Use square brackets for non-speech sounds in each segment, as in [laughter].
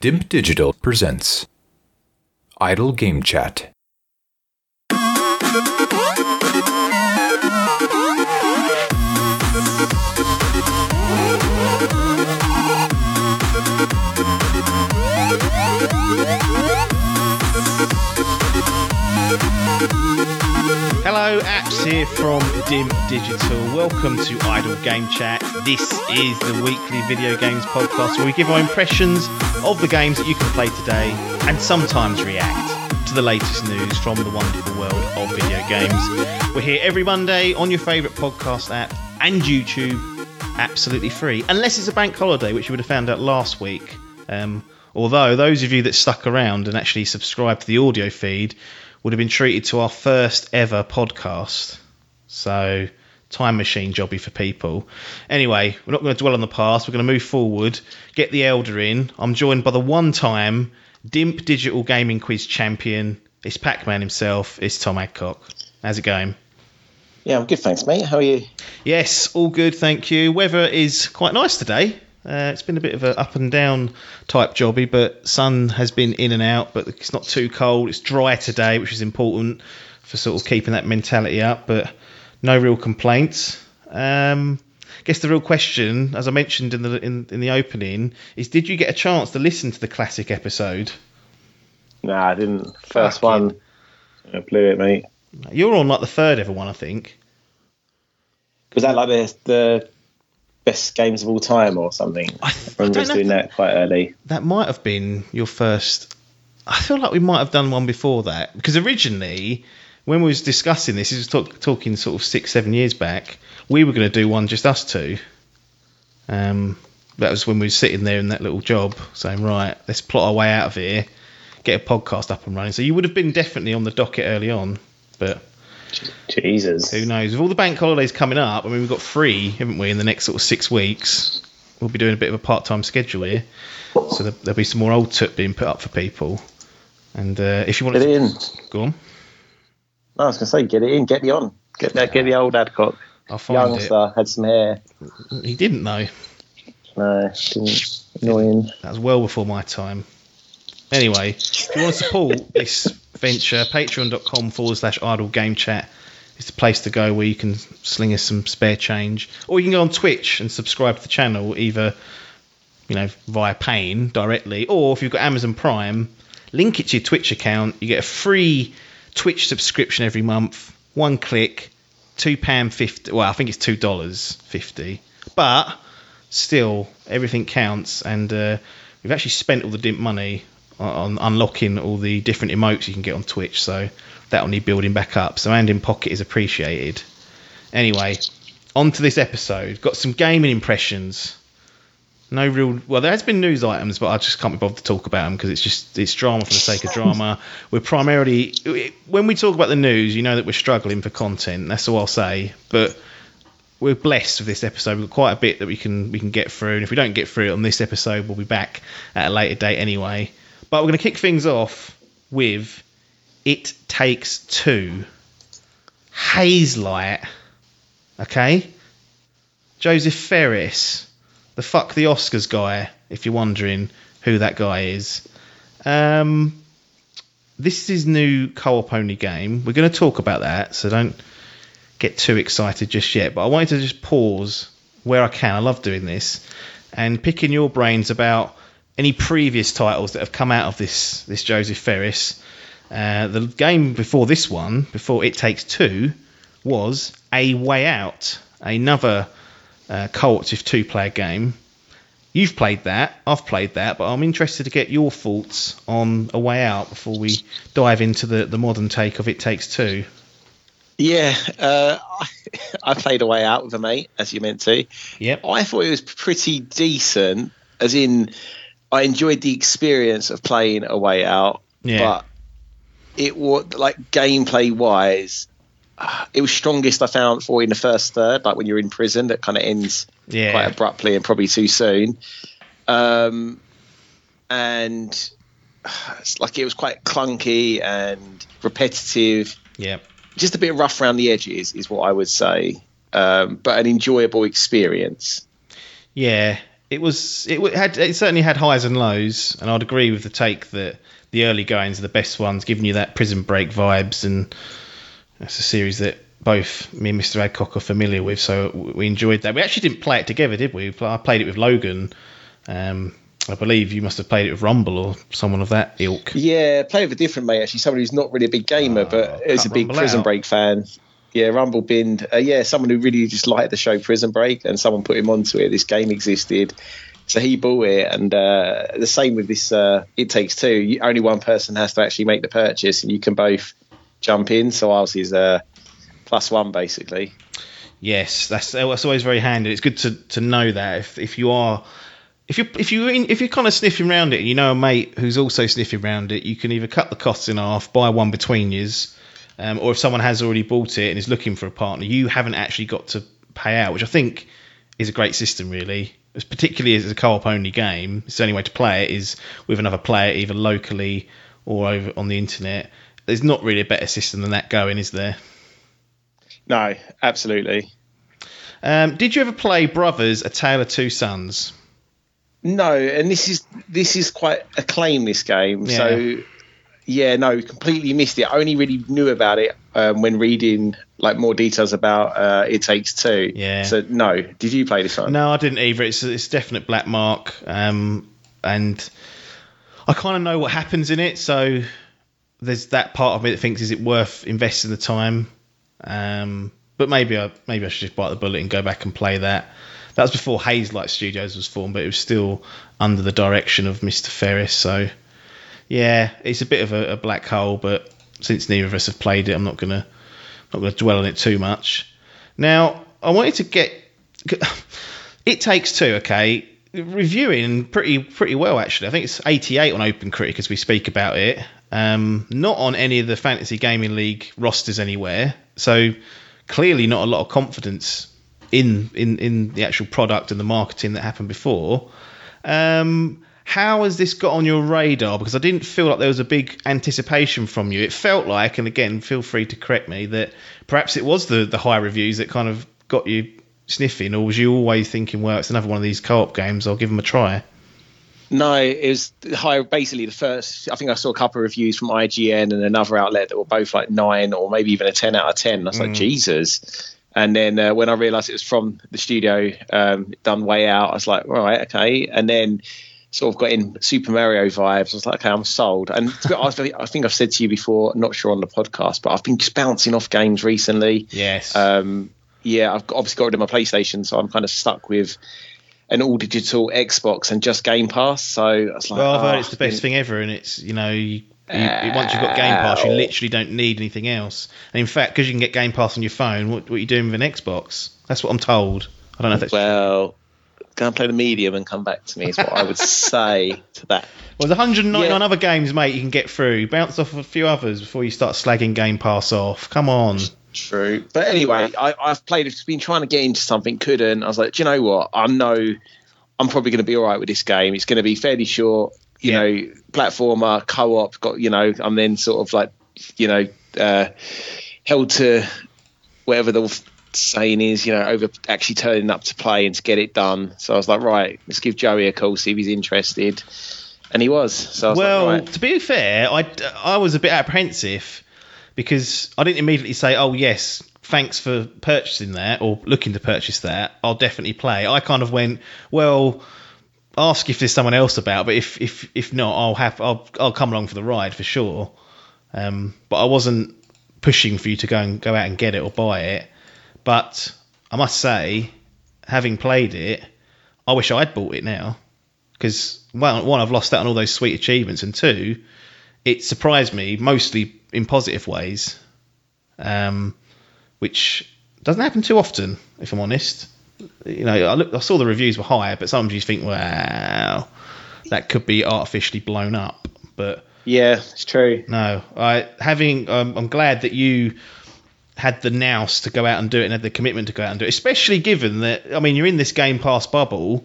Dimp Digital presents Idle Game Chat. Apps here from Dimp Digital. Welcome to Idle Game Chat. This is the weekly video games podcast where we give our impressions of the games that you can play today and sometimes react to the latest news from the wonderful world of video games. We're here every Monday on your favourite podcast app and YouTube, absolutely free, unless it's a bank holiday, which you would have found out last week. Um, although those of you that stuck around and actually subscribed to the audio feed would have been treated to our first ever podcast. So, time machine jobby for people. Anyway, we're not going to dwell on the past. We're going to move forward, get the Elder in. I'm joined by the one time DIMP Digital Gaming Quiz champion. It's Pac Man himself. It's Tom Adcock. How's it going? Yeah, I'm good, thanks, mate. How are you? Yes, all good, thank you. Weather is quite nice today. Uh, it's been a bit of an up and down type jobby, but sun has been in and out. But it's not too cold. It's dry today, which is important for sort of keeping that mentality up. But no real complaints. Um, I guess the real question, as I mentioned in the in, in the opening, is did you get a chance to listen to the classic episode? Nah, I didn't. First Fucking- one, I blew it, mate. You're on like the third ever one, I think. Was that like the, the best games of all time or something? I, I I remember know. doing that quite early. that might have been your first. I feel like we might have done one before that because originally, when we was discussing this, this was talk, talking sort of six, seven years back. We were going to do one just us two. Um, that was when we were sitting there in that little job, saying, "Right, let's plot our way out of here, get a podcast up and running." So you would have been definitely on the docket early on, but Jesus. who knows? With all the bank holidays coming up, I mean, we've got three, haven't we, in the next sort of six weeks? We'll be doing a bit of a part-time schedule here, so there- there'll be some more old tut being put up for people. And uh, if you want Get to Get in. go on, No, I was going to say, get it in. Get me on. Get that. Get the old Adcock. I'll find Youngster had some hair. He didn't know. No, didn't. Annoying. That was well before my time. Anyway, if you want to support this venture, patreon.com forward slash idle game chat is the place to go where you can sling us some spare change. Or you can go on Twitch and subscribe to the channel either, you know, via paying directly, or if you've got Amazon Prime, link it to your Twitch account. You get a free Twitch subscription every month, one click, two pound fifty. Well, I think it's two dollars fifty, but still everything counts. And uh, we've actually spent all the dimp money on, unlocking all the different emotes you can get on Twitch, so that'll need building back up. So hand in pocket is appreciated. Anyway, on to this episode. Got some gaming impressions. No real. Well, there has been news items, but I just can't be bothered to talk about them because it's just it's drama for the sake of drama. [laughs] We're primarily when we talk about the news, you know that we're struggling for content. That's all I'll say. But we're blessed with this episode. We've got quite a bit that we can we can get through, and if we don't get through it on this episode, we'll be back at a later date anyway. But we're going to kick things off with "It Takes Two, Hazelight. Okay, Josef Fares, the fuck the Oscars guy. If you're wondering who that guy is, um, this is his new co-op only game. We're going to talk about that, so don't get too excited just yet. But I wanted to just pause where I can. I love doing this and picking your brains about any previous titles that have come out of this this Josef Fares. Uh, the game before this one, before It Takes Two, was A Way Out, another uh, cooperative two-player game. You've played that, I've played that, but I'm interested to get your thoughts on A Way Out before we dive into the, the modern take of It Takes Two. Yeah, uh, [laughs] I played a way out with a mate, as you meant to. Yep. I thought it was pretty decent, as in, I enjoyed the experience of playing a way out. Yeah. But it was like gameplay wise, uh, it was strongest I found for in the first third, like when you're in prison, that kind of ends Yeah. quite abruptly and probably too soon. Um, and uh, it's like it was quite clunky and repetitive Yep. just a bit rough around the edges is what I would say, um, but an enjoyable experience. Yeah, it was it had it certainly had highs and lows, and I'd agree with the take that the early goings are the best ones, giving you that Prison Break vibes, and that's a series that both me and Mr. Adcock are familiar with, so we enjoyed that. We actually didn't play it together, did we? I played it with Logan. Um, I believe you must have played it with Rumble or someone of that ilk. Yeah, play with a different mate actually. Somebody who's not really a big gamer, but is a big Prison out. Break fan. Yeah, Rumble Bind. Uh, yeah, someone who really just liked the show Prison Break, and someone put him onto it. This game existed, so he bought it. And uh, the same with this. Uh, it takes two. You, only one person has to actually make the purchase, and you can both jump in. So ours is uh, plus one basically. Yes, that's that's always very handy. It's good to, to know that if if you are if you if you if you're kind of sniffing around it, you know a mate who's also sniffing around it, you can either cut the costs in half, buy one between yous, um, or if someone has already bought it and is looking for a partner, you haven't actually got to pay out, which I think is a great system, really. As particularly as a co-op only game, it's the only way to play it is with another player, either locally or over on the internet. There's not really a better system than that going, is there? No, absolutely. Um, did you ever play Brothers: A Tale of Two Sons? No, and this is this is quite acclaimed this game. Yeah. So yeah, no, completely missed it. I only really knew about it um, when reading like more details about uh, It Takes Two. Yeah. So no, did you play this one? No, I didn't either. It's it's definite black mark, um, and I kind of know what happens in it. So there's that part of me that thinks is it worth investing the time. Um, but maybe I maybe I should just bite the bullet and go back and play that. That was before Hazelight Studios was formed, but it was still under the direction of Mr. Fares. So yeah, it's a bit of a, a black hole. But since neither of us have played it, I'm not gonna not gonna dwell on it too much. Now I wanted to get. [laughs] It takes two, okay. Reviewing pretty pretty well actually. I think it's 88 on Open Critic as we speak about it. Um, not on any of the Fantasy Gaming League rosters anywhere. So clearly not a lot of confidence in in in the actual product and the marketing that happened before. Um, how has this got on your radar? Because I didn't feel like there was a big anticipation from you. It felt like, and again, feel free to correct me, that perhaps it was the the high reviews that kind of got you sniffing, or was you always thinking, well, it's another one of these co-op games, I'll give them a try? No, it was high. Basically, the first. I think I saw a couple of reviews from IGN and another outlet that were both like nine or maybe even a ten out of ten. I was like, Jesus. And then uh, when I realised it was from the studio, um, done way out, I was like, all right, okay. And then sort of got in Super Mario vibes. I was like, okay, I'm sold. And to be honest, I think I've said to you before, not sure on the podcast, but I've been just bouncing off games recently. Yes. Um, yeah, I've obviously got rid of my PlayStation, so I'm kind of stuck with an all digital Xbox and just Game Pass. So I was like, well, I've heard "Oh, it's the best thing ever, and it's you know, you, you, once you've got Game Pass, you literally don't need anything else. And in fact, because you can get Game Pass on your phone, what, what are you doing with an Xbox? That's what I'm told. I don't know if that's Well, go and play the medium and come back to me is what I would say to that. Well, there's 199 Yeah. other games, mate, you can get through. Bounce off a few others before you start slagging Game Pass off. Come on. True. But anyway, I, I've played, I've been trying to get into something, couldn't. I was like, do you know what? I know I'm probably going to be all right with this game. It's going to be fairly short, you Yeah. know, platformer, co op, got, you know, I'm then sort of like, you know, uh, held to whatever the saying is, you know, over actually turning up to play and to get it done. So I was like, right, let's give Joey a call, see if he's interested. And he was. So I was Well, like, right. to be fair, I, I was a bit apprehensive because I didn't immediately say, oh, yes, thanks for purchasing that or looking to purchase that. I'll definitely play. I kind of went, well, ask if there's someone else about, but if if if not, I'll have I'll I'll come along for the ride for sure. Um, but I wasn't pushing for you to go and go out and get it or buy it. But I must say, having played it, I wish I'd bought it now because one, one, I've lost out on all those sweet achievements, and two, it surprised me mostly in positive ways, um, which doesn't happen too often, if I'm honest. You know, I, look, I saw the reviews were higher, but sometimes you think, wow, that could be artificially blown up. But yeah, it's true. no, I having um, I'm glad that you had the nous to go out and do it and had the commitment to go out and do it, especially given that I mean you're in this Game Pass bubble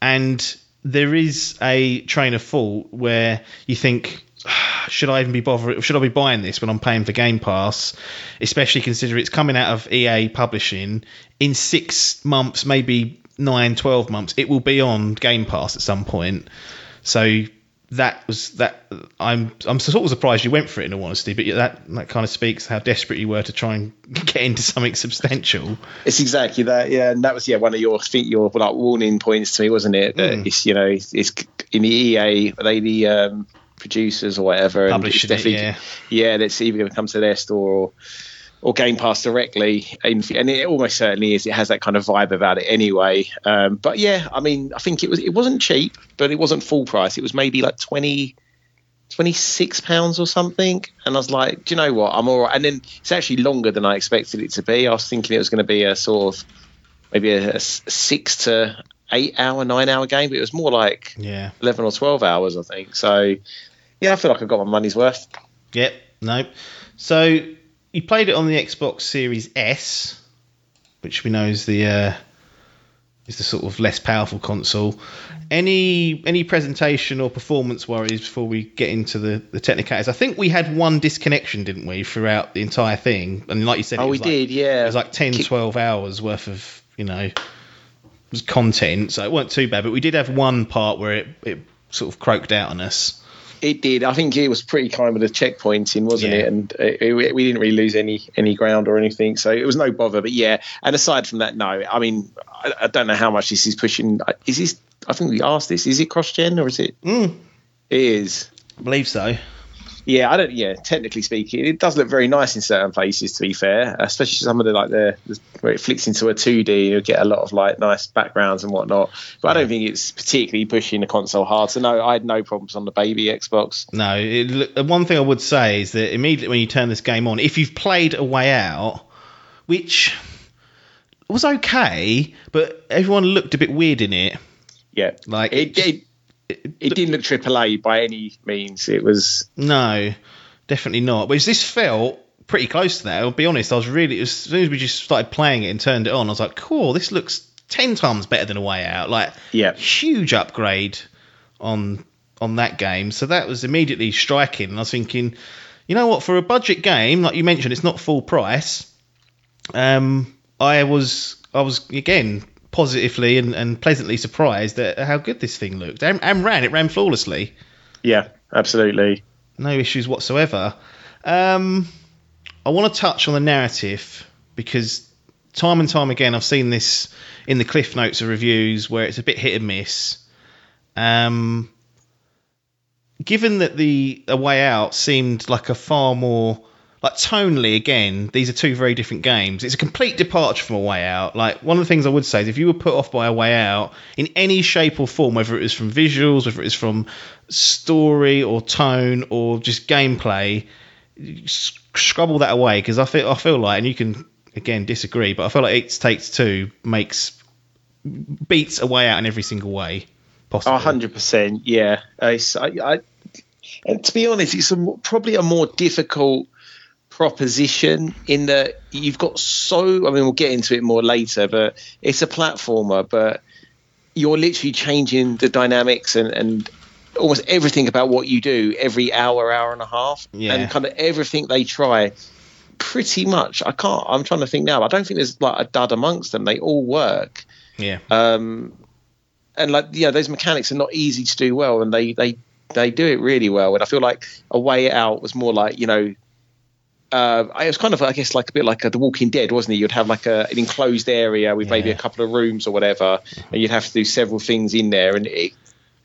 and there is a train of thought where you think "Ah, should I even be bothering should I be buying this when I'm paying for Game Pass especially considering it's coming out of EA publishing in 6 months maybe nine, 12 months, it will be on Game Pass at some point. So that was that. I'm I'm sort of surprised you went for it in all honesty, but that that kind of speaks how desperate you were to try and [laughs] get into something substantial. It's exactly that, yeah. And that was yeah one of your think your like warning points to me, wasn't it? That Mm. It's you know it's, it's in the EA they the um, producers or whatever, and it's Publishing it, definitely yeah. yeah that's either going to come to their store or or Game Pass directly, and and it almost certainly is. It has that kind of vibe about it anyway. Um, but yeah, I mean, I think it was it wasn't cheap, but it wasn't full price. It was maybe like 20, 26 pounds or something. And I was like, do you know what? I'm all right. And then it's actually longer than I expected it to be. I was thinking it was going to be a sort of maybe a six to eight hour, nine hour game, but it was more like Yeah. 11 or 12 hours, I think. So yeah, I feel like I got my money's worth. Yep. Nope. So you played it on the Xbox Series S, which we know is the uh, is the sort of less powerful console. Any any presentation or performance worries before we get into the the technicalities? I think we had one disconnection, didn't we, throughout the entire thing? And like you said, it Oh, we like, did, yeah. It was like 10, 12 hours worth of you know content, so it weren't too bad. But we did have one part where it it sort of croaked out on us. It did. I think it was pretty kind of the checkpointing, wasn't Yeah. it? And it, it- we didn't really lose any any ground or anything, so it was no bother. But yeah, and aside from that, no. I mean, I, I don't know how much this is pushing. Is this? I think we asked this. Is it cross gen or is it? Mm. It is. I believe so. Yeah, I don't. Yeah, technically speaking, it does look very nice in certain places. To be fair, especially some of the like the, the where it flicks into a two D, you get a lot of like nice backgrounds and whatnot. But I don't think it's particularly pushing the console hard. So no, I had no problems on the baby Xbox. No, it, the one thing I would say is that immediately when you turn this game on, if you've played A Way Out, which was okay, but everyone looked a bit weird in it. Yeah, Like it. it it didn't look AAA by any means. It was No, definitely not. Whereas this felt pretty close to that. I'll be honest. I was really as soon as we just started playing it and turned it on, I was like, cool. This looks ten times better than A Way Out. Like, Yeah. huge upgrade on on that game. So that was immediately striking. And I was thinking, you know what? For a budget game, like you mentioned, it's not full price. Um, I was I was again positively and, and pleasantly surprised at how good this thing looked and, and ran. It ran flawlessly yeah, absolutely. no issues whatsoever. Um, I want to touch on the narrative because time and time again I've seen this in the cliff notes of reviews where it's a bit hit and miss. Um, given that the A Way Out seemed like a far more like tonally again these are two very different games it's a complete departure from a way out like one of the things i would say is if you were put off by a way out in any shape or form whether it was from visuals whether it was from story or tone or just gameplay scrabble that away because i feel i feel like and you can again disagree but i feel like it takes two makes beats a way out in every single way possible A hundred percent. Yeah. Uh, I, I, and to be honest, it's a, probably a more difficult proposition in that you've got so. I mean, we'll get into it more later, but it's a platformer, but you're literally changing the dynamics and and almost everything about what you do every hour, hour and a half, Yeah. and kind of everything they try. Pretty much, I can't. I'm trying to think now. I don't think there's like a dud amongst them. They all work yeah um, and like yeah, those mechanics are not easy to do well, and they they they do it really well. And I feel like a way out was more like you know. Uh, it was kind of, I guess, like a bit like a, The Walking Dead, wasn't it? You'd have like a, an enclosed area with maybe a couple of rooms or whatever, and you'd have to do several things in there. And it,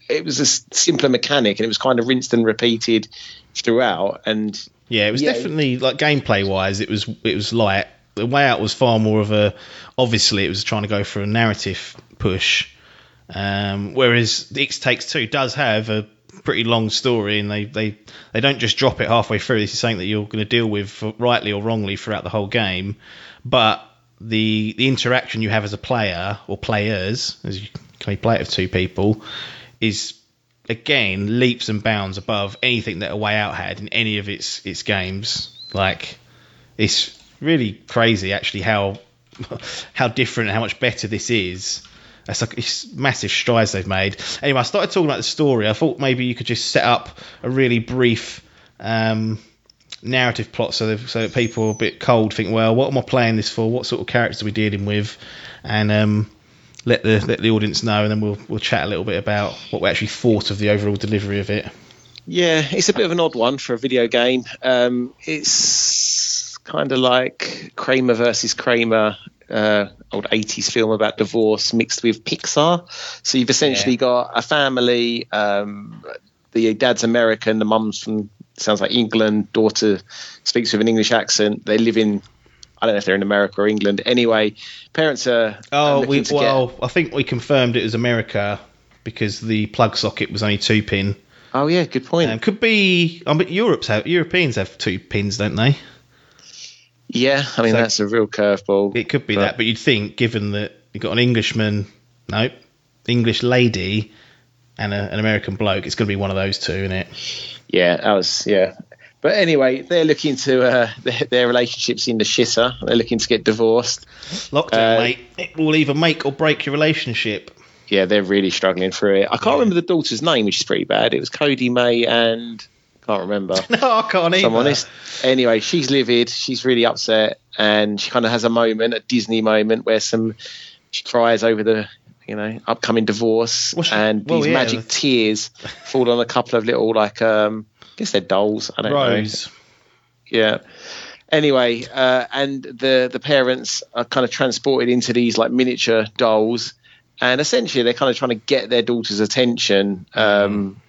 it was a simpler mechanic, and it was kind of rinsed and repeated throughout. And Yeah, it was Yeah. definitely like gameplay wise, it was it was light. The way out was far more of a obviously it was trying to go for a narrative push. Um, whereas the X Takes Two does have a pretty long story, and they, they they don't just drop it halfway through. This is something that you're going to deal with rightly or wrongly throughout the whole game. But the the interaction you have as a player or players, as you can play it with two people, is again leaps and bounds above anything that A Way Out had in any of its its games. Like it's really crazy actually how [laughs] how different and how much better this is. It's like massive strides they've made. Anyway, I started talking about the story. I thought maybe you could just set up a really brief um, narrative plot so so people are a bit cold think, well, what am I playing this for? What sort of characters are we dealing with? And um, let the let the audience know, and then we'll we'll chat a little bit about what we actually thought of the overall delivery of it. Yeah, it's a bit of an odd one for a video game. Um, it's kind of like Kramer versus Kramer, uh, old 80s film about divorce mixed with Pixar. So you've essentially Yeah. got a family. Um, the dad's American, the mum's from sounds like England. Daughter speaks with an English accent. They live in. I don't know if they're in America or England. Anyway, parents are. are Oh, looking we, to get- well, I think we confirmed it was America because the plug socket was only two pin. oh yeah, good point. Um, could be. I mean, Europe's have Europeans have two pins, don't they? Yeah, I mean So- that's a real curveball. It could be But- that, but you'd think, given that you've got an Englishman, nope, English lady, and a, an American bloke, it's going to be one of those two, isn't it? Yeah, that was yeah. But anyway, they're looking to uh, their, their relationships in the shitter. They're looking to get divorced. Lockdown, Uh, mate. It will either make or break your relationship. Yeah, they're really struggling through it. I can't remember the daughter's name, which is pretty bad. It was Cody May and can't remember. [laughs] No, I can't if I'm either. honest. Anyway, she's livid. She's really upset, and she kind of has a moment, a Disney moment, where some she cries over the you know upcoming divorce, Well, she- and well, these yeah, magic that's- tears fall on a couple of little like um, I guess they're dolls. I don't know. Yeah. Anyway, uh, and the the parents are kind of transported into these like miniature dolls, and essentially they're kind of trying to get their daughter's attention. Um,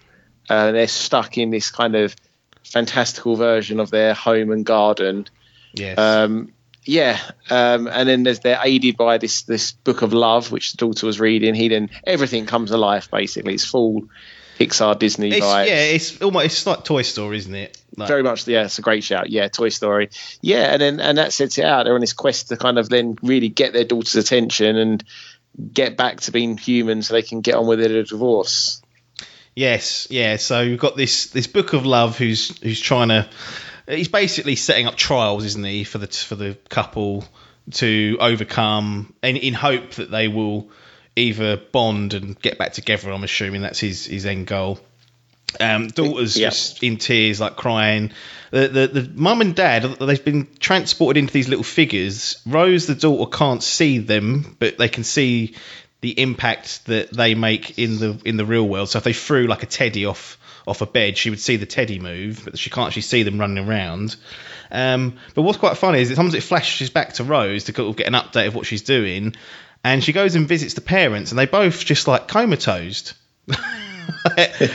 uh, they're stuck in this kind of fantastical version of their home and garden. Yes. Um, yeah, um, and then there's, they're aided by this this book of love, which the daughter was reading. He then everything comes to life. Basically, it's full Pixar Disney it's, vibes. yeah, it's almost it's like Toy Story, isn't it? Like, Very much, yeah. It's a great shout. Yeah, Toy Story. Yeah, and then and that sets it out. They're on this quest to kind of then really get their daughter's attention and get back to being human, so they can get on with their divorce. Yes, yeah. So you've got this this book of love who's who's trying to he's basically setting up trials, isn't he, for the for the couple to overcome and in hope that they will either bond and get back together. I'm assuming that's his his end goal. Um, daughter's Yeah. just in tears, like crying. The, the the mum and dad they've been transported into these little figures. Rose, the daughter, can't see them, but they can see the impact that they make in the in the real world. So if they threw like a teddy off off a bed, she would see the teddy move, but she can't actually see them running around. Um, but what's quite funny is that sometimes it flashes back to Rose to get an update of what she's doing, and she goes and visits the parents, and they both just like comatose. [laughs]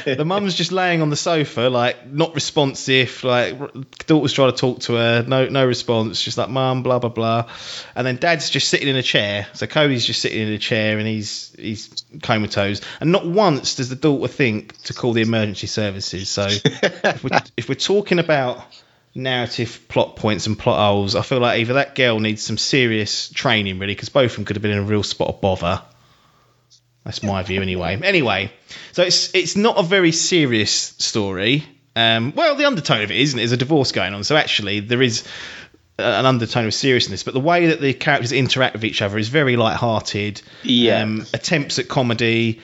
the mum's just laying on the sofa, like not responsive. Like daughter's trying to talk to her, no no response. Just like mum, blah blah blah. And then dad's just sitting in a chair. So Cody's just sitting in a chair, and he's he's comatose. And not once does the daughter think to call the emergency services. So if, we're, [laughs] if we're talking about narrative plot points and plot holes, I feel like either that girl needs some serious training, really, because both of them could have been in a real spot of bother. That's my view, anyway. Anyway, so it's it's not a very serious story. Um, well, the undertone of it isn't. There's a divorce going on, so actually there is an undertone of seriousness. But the way that the characters interact with each other is very light-hearted. Yeah. Um, attempts at comedy,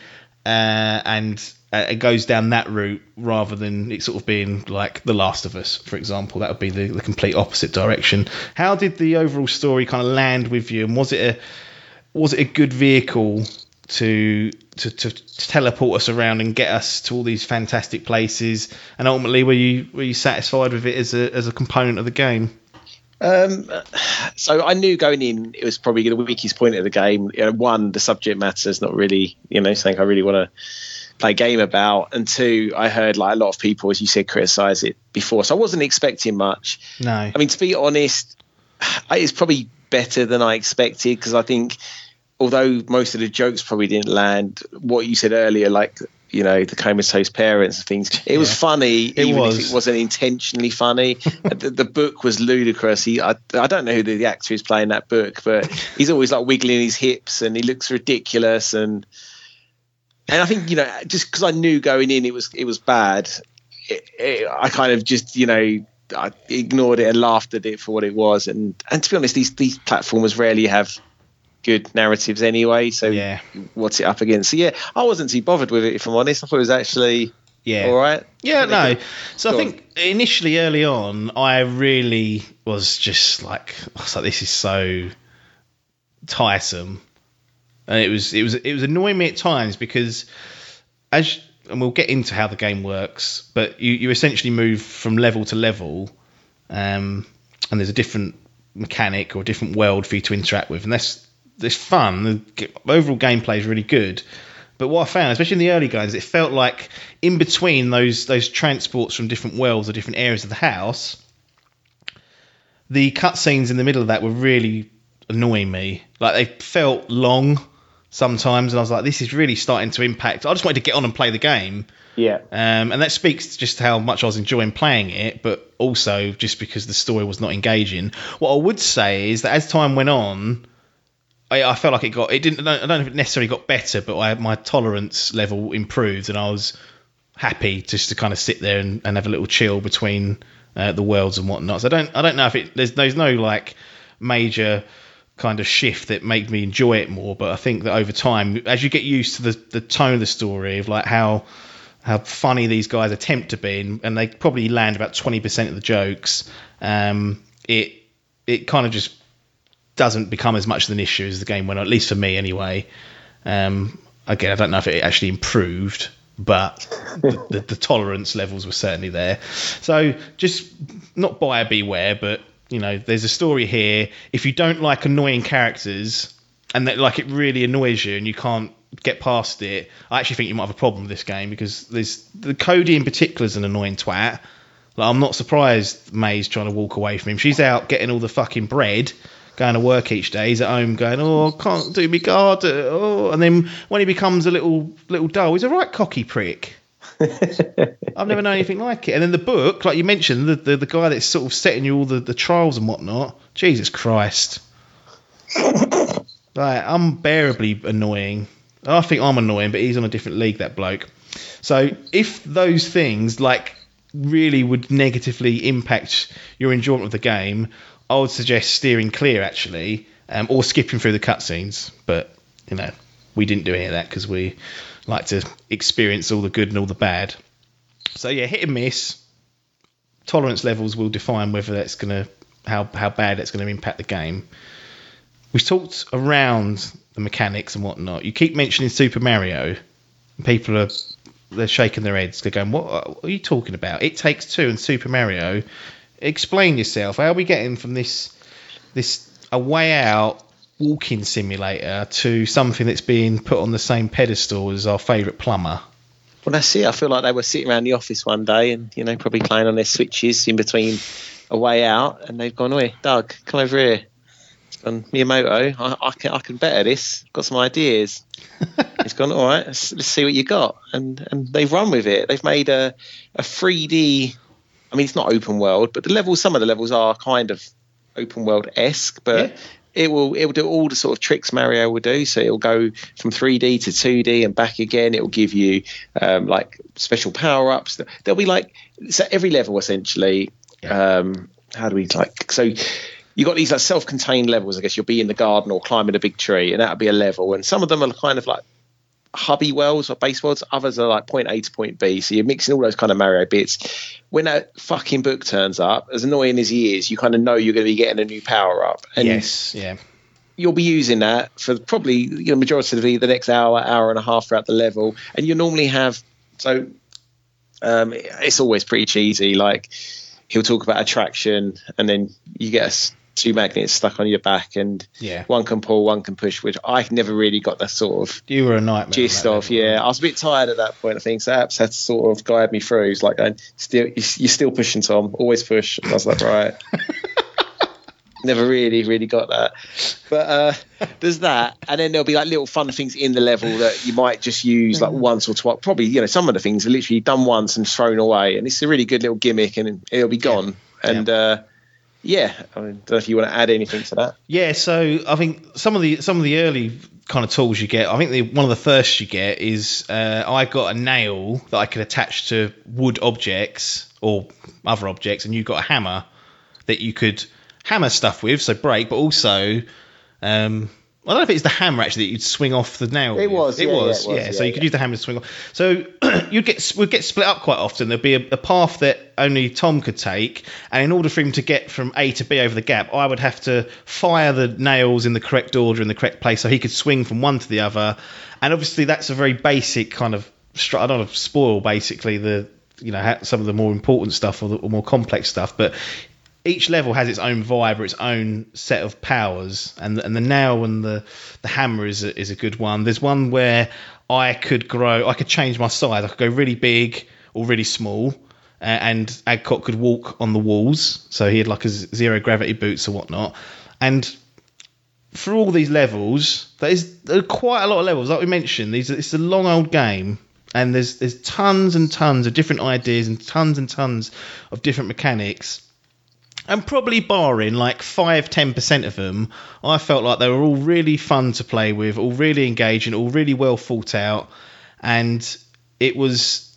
uh, and uh, it goes down that route rather than it sort of being like The Last of Us, for example. That would be the, the complete opposite direction. How did the overall story kind of land with you, and was it a was it a good vehicle to, to to teleport us around and get us to all these fantastic places? And ultimately, were you were you satisfied with it as a as a component of the game? Um, so I knew going in it was probably the weakest point of the game. You know, one, the subject matter is not really, you know, something I really want to play a game about. And two, I heard like a lot of people, as you said, criticize it before. So I wasn't expecting much. No. I mean, to be honest, [sighs] it's probably better than I expected because I think, although most of the jokes probably didn't land, what you said earlier, like you know, the comatose parents and things, it was Yeah. funny, even was. if it wasn't intentionally funny. [laughs] the, the book was ludicrous. He, I, I don't know who the, the actor is playing that book, but he's always like wiggling his hips and he looks ridiculous and. And I think you know, just because I knew going in it was it was bad, it, it, I kind of just you know I ignored it and laughed at it for what it was. And and to be honest, these these platformers rarely have good narratives anyway. So Yeah. what's it up against? So yeah, I wasn't too bothered with it. If I'm honest, I thought it was actually Yeah. all right. Yeah, no. So I think initially, early on, I really was just like, I was like, this is so tiresome. and it was it was it was annoying me at times because as and we'll get into how the game works, but you, you essentially move from level to level, um, and there's a different mechanic or a different world for you to interact with, and that's that's fun. The overall gameplay is really good. But what I found, especially in the early games, it felt like in between those those transports from different worlds or different areas of the house, the cutscenes in the middle of that were really annoying me. Like they felt long sometimes, and I was like, this is really starting to impact. I just wanted to get on and play the game. Yeah. Um, and that speaks just how much I was enjoying playing it, but also just because the story was not engaging. What I would say is that as time went on, I, I felt like it got it didn't. I don't know if it necessarily got better, but I, my tolerance level improved, and I was happy just to kind of sit there and, and have a little chill between uh, the worlds and whatnot. So I don't I don't know if it there's there's no like major kind of shift that made me enjoy it more. But I think that over time, as you get used to the, the tone of the story of like how how funny these guys attempt to be, and, and they probably land about twenty percent of the jokes, um, it it kind of just doesn't become as much of an issue as the game went on, at least for me anyway. Um, again, I don't know if it actually improved, but the, [laughs] the, the tolerance levels were certainly there. So just not buyer beware, but you know, there's a story here. If you don't like annoying characters and that like it really annoys you and you can't get past it, I actually think you might have a problem with this game because there's the Cody in particular is an annoying twat. Like I'm not surprised May's trying to walk away from him. She's out getting all the fucking bread, going to work each day. He's at home going, "Oh, I can't do me guard." Oh, and then when he becomes a little little dull, he's a right cocky prick. [laughs] I've never known anything like it. And then the book, like you mentioned, the, the, the guy that's sort of setting you all the, the trials and whatnot. Jesus Christ. [laughs] like, unbearably annoying. I think I'm annoying, but he's on a different league, that bloke. So if those things, like, really would negatively impact your enjoyment of the game, I would suggest steering clear, actually, um, or skipping through the cutscenes. But, you know, we didn't do any of that because we like to experience all the good and all the bad. So yeah, hit and miss. Tolerance levels will define whether that's gonna how how bad that's going to impact the game. We've talked around the mechanics and whatnot. You keep mentioning Super Mario. People are they're shaking their heads. They're going, "What are you talking about? It takes two and Super Mario. Explain yourself. How are we getting from this this a way out walking simulator to something that's being put on the same pedestal as our favourite plumber?" Well, that's it. I feel like they were sitting around the office one day and, you know, probably playing on their switches in between a way out, and they've gone, "Oi, Doug, come over here." It's gone, Miyamoto, I, I can I can better this. Got some ideas. [laughs] He's gone, all right. Let's, let's see what you got, and and they've run with it. They've made a a 3D. I mean, it's not open world, but the levels, some of the levels are kind of open world esque, but. Yeah. It will it will do all the sort of tricks Mario will do. So it'll go from 3D to 2D and back again. It will give you um, like special power ups. There'll be like so every level essentially um, how do we like so you got these like self-contained levels i guess you'll be in the garden or climbing a big tree and that'll be a level and some of them are kind of like hubby wells or base others are like point a to point b. So you're mixing all those kind of mario bits. When that fucking book turns up as annoying as he is you kind of know you're going to be getting a new power up. And yes, yeah. you'll be using that for probably you know majority of the, the next hour hour and a half throughout the level. And you normally have so um, it's always pretty cheesy. Like he'll talk about attraction, and then you get us two magnets stuck on your back, and Yeah. one can pull, one can push, which I never really got that sort of You were a nightmare. gist of. level. Yeah, I was a bit tired at that point. I think so. Apps had to sort of guide me through. It's like, going, still, you're still pushing, Tom. Always push. And I was like, right. [laughs] Never really, really got that. But uh, there's that, and then there'll be like little fun things in the level that you might just use like once or twice. Probably, you know, some of the things are literally done once and thrown away, and it's a really good little gimmick, and it'll be gone. And uh, yeah, I mean, don't know if you want to add anything to that. Yeah, so I think some of the some of the early kind of tools you get, I think the, one of the first you get is uh, I got a nail that I could attach to wood objects or other objects, and you got a hammer that you could hammer stuff with, so break, but also um, I don't know if it's the hammer actually that you'd swing off the nail. It was, It yeah, was. yeah, it was, Yeah. So you could use the hammer to swing off. So [clears throat] you'd get would get split up quite often. There'd be a, a path that only Tom could take, and in order for him to get from A to B over the gap, I would have to fire the nails in the correct order in the correct place, so he could swing from one to the other. And obviously, that's a very basic kind of. I don't want to spoil basically the you know some of the more important stuff or the or more complex stuff, but each level has its own vibe or its own set of powers, and and the nail and the the hammer is a, is a good one. There's one where I could grow, I could change my size. I could go really big or really small, and Adcock could walk on the walls, so he had like a zero gravity boots or whatnot, and for all these levels, there is there quite a lot of levels. Like we mentioned, these it's a long old game, and there's there's tons and tons of different ideas and tons and tons of different mechanics. And probably barring like five, ten percent of them, I felt like they were all really fun to play with, all really engaging, all really well thought out, and it was.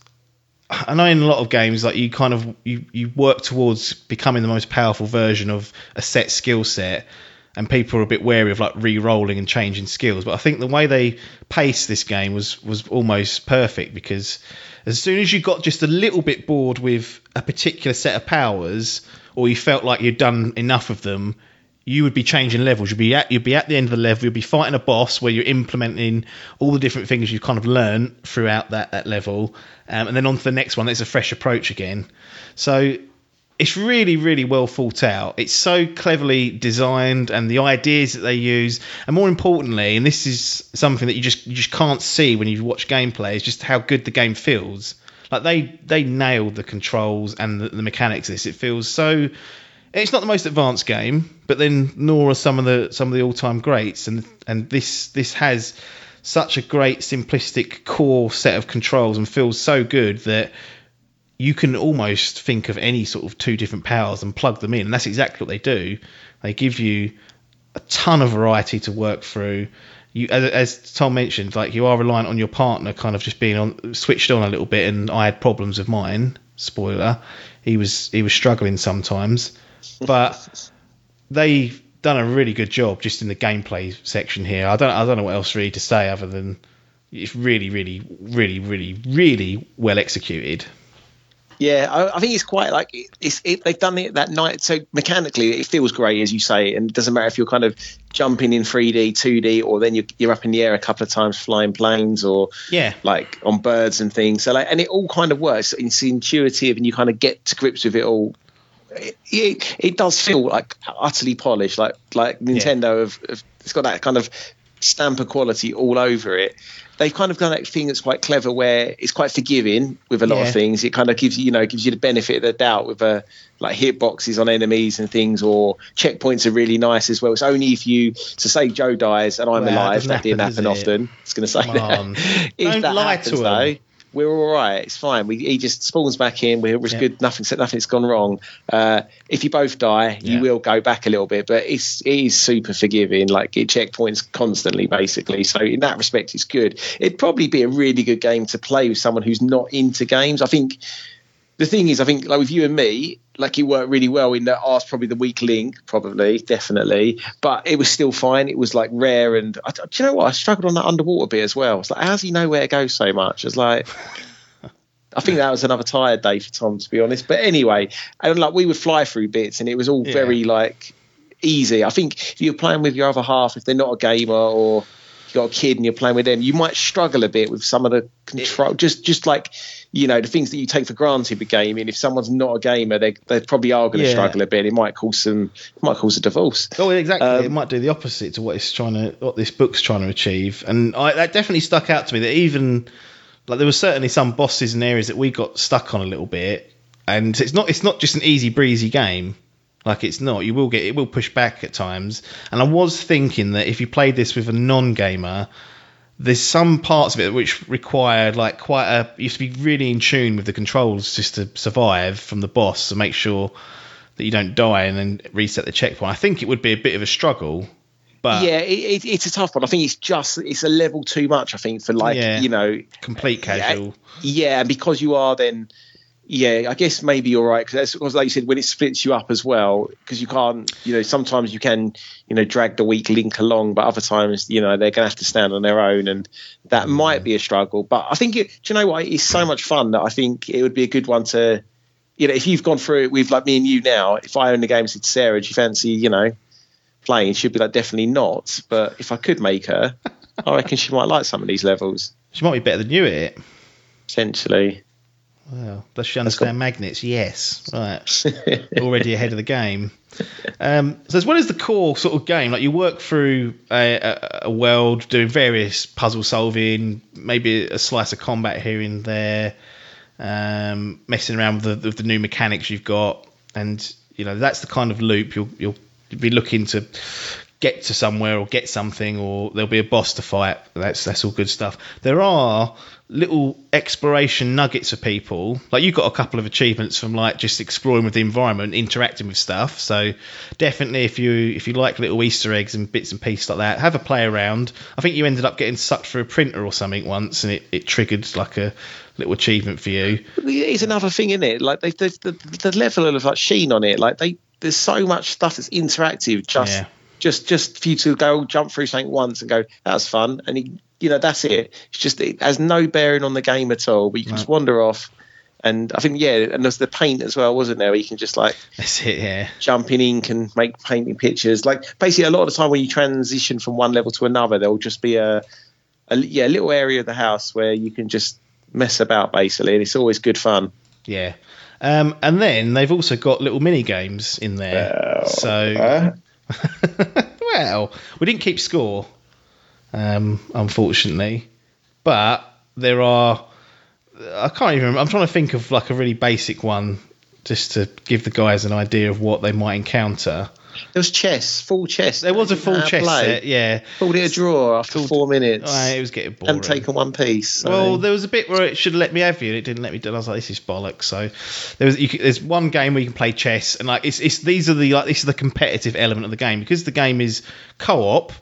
I know in a lot of games, like you kind of you, you work towards becoming the most powerful version of a set skill set, and people are a bit wary of like re-rolling and changing skills. But I think the way they paced this game was was almost perfect because as soon as you got just a little bit bored with a particular set of powers, or you felt like you'd done enough of them, you would be changing levels. You'd be at you'd be at the end of the level. You'd be fighting a boss where you're implementing all the different things you've kind of learned throughout that that level, um, and then on to the next one. It's a fresh approach again. So it's really really well thought out. It's so cleverly designed, and the ideas that they use, and more importantly, and this is something that you just you just can't see when you watch gameplay, is just how good the game feels. Like they they nailed the controls and the, the mechanics of this. It feels so it's not the most advanced game, but then nor are some of the some of the all time greats, and and this this has such a great simplistic core set of controls and feels so good that you can almost think of any sort of two different powers and plug them in, and that's exactly what they do. They give you a ton of variety to work through. You, as, as Tom mentioned, like you are reliant on your partner, kind of just being on switched on a little bit, and I had problems with mine. Spoiler, he was he was struggling sometimes, but [laughs] they've done a really good job just in the gameplay section here. I don't I don't know what else really to say other than it's really really really really really well executed. Yeah, I, I think it's quite like it's it, they've done it that night. So mechanically, it feels great as you say, and it doesn't matter if you're kind of jumping in 3D, 2D, or then you're, you're up in the air a couple of times flying planes or Yeah. like on birds and things. So like, and it all kind of works. It's intuitive, and you kind of get to grips with it all. It, it, it does feel like utterly polished, like like Nintendo have, have it's got that kind of stamp of quality all over it. They've kind of done that thing that's quite clever, where it's quite forgiving with a lot Yeah. of things. It kind of gives you, you know, gives you the benefit of the doubt with uh, like hitboxes on enemies and things, or checkpoints are really nice as well. It's only if you, so say Joe dies and I'm Well, alive, that didn't happen, happen often. It's going to say Come that. [laughs] if Don't that lie happens to though, him. We're all right. It's fine. We, he just spawns back in. We're, we're Yeah. good. Nothing, nothing's gone wrong. Uh, if you both die, Yeah. you will go back a little bit, but it's it is super forgiving. Like it checkpoints constantly, basically. So in that respect, it's good. It'd probably be a really good game to play with someone who's not into games. I think the thing is, I think like with you and me, like it worked really well in that ours probably the weak link, probably definitely, but it was still fine. It was like rare, and I, do you know what? I struggled on that underwater bit as well. It's like, how does he know where to go so much? It's like. I think that was another tired day for Tom, to be honest. But anyway, and like we would fly through bits, and it was all Yeah. very like easy. I think if you're playing with your other half, if they're not a gamer or got a kid and you're playing with them, you might struggle a bit with some of the control. Just, just like you know, the things that you take for granted with gaming. If someone's not a gamer, they they probably are going to Yeah. struggle a bit. It might cause some, it might cause a divorce. Oh, exactly. Um, it might do the opposite to what it's trying to, what this book's trying to achieve. And I, that definitely stuck out to me. That even like there were certainly some bosses and areas that we got stuck on a little bit. And it's not, it's not just an easy breezy game. Like it's not. You will get, it will push back at times. And I was thinking that if you played this with a non-gamer, there's some parts of it which required like quite a, you have to be really in tune with the controls just to survive from the boss to make sure that you don't die and then reset the checkpoint. I think it would be a bit of a struggle, but yeah, it, it, it's a tough one. I think it's just it's a level too much. I think for like Yeah. you know complete casual. Yeah, and because you are then yeah, I guess maybe you're right because like you said, when it splits you up as well, because you can't, you know, sometimes you can, you know, drag the weak link along, but other times, you know, they're going to have to stand on their own, and that mm. might be a struggle. But I think, it, do you know what? It's so much fun that I think it would be a good one to, you know, if you've gone through it with like me and you now, if I own the game and said, Sarah, do you fancy, you know, playing? She'd be like, definitely not. But if I could make her, I reckon she might like some of these levels. She might be better than you at it. Potentially. Well, does she understand magnets? Yes. Right. [laughs] Already ahead of the game. Um, so as well as the core sort of game, like you work through a, a, a world doing various puzzle solving, maybe a slice of combat here and there, um, messing around with the, with the new mechanics you've got, and you know that's the kind of loop you'll you'll be looking to get to somewhere or get something, or there'll be a boss to fight. That's that's all good stuff. There are little exploration nuggets of people. Like you got a couple of achievements from like just exploring with the environment, interacting with stuff. So definitely, if you if you like little Easter eggs and bits and pieces like that, have a play around. I think you ended up getting sucked through a printer or something once, and it, it triggered like a little achievement for you. It's another thing, isn't it? Like they, the, the the level of like sheen on it. Like they there's so much stuff that's interactive. Just Yeah. Just just for you to go jump through something once and go that's fun, and you, you know that's it. It's just it has no bearing on the game at all. But you can just wander off. And I think yeah, and there's the paint as well, wasn't there? Where you can just like [laughs] That's it. Yeah. jump in ink and make painting pictures. Like basically, a lot of the time when you transition from one level to another, there'll just be a, a yeah little area of the house where you can just mess about basically, and it's always good fun. Yeah. Um, and then they've also got little mini games in there. so [laughs] well, we didn't keep score, um, unfortunately, but there are. I can't even. Remember, I'm trying to think of like a really basic one, just to give the guys an idea of what they might encounter. There was chess, full chess. There was a full Uh, chess play. set, yeah. Called it a draw after four minutes. Oh, it was getting boring. and taken one piece. so- Well, there was a bit where it should have let me have you, and it didn't let me do. I was like, "This is bollocks." So there was. You can, there's one game where you can play chess, and like it's, it's these are the like this is the competitive element of the game because the game is co-op.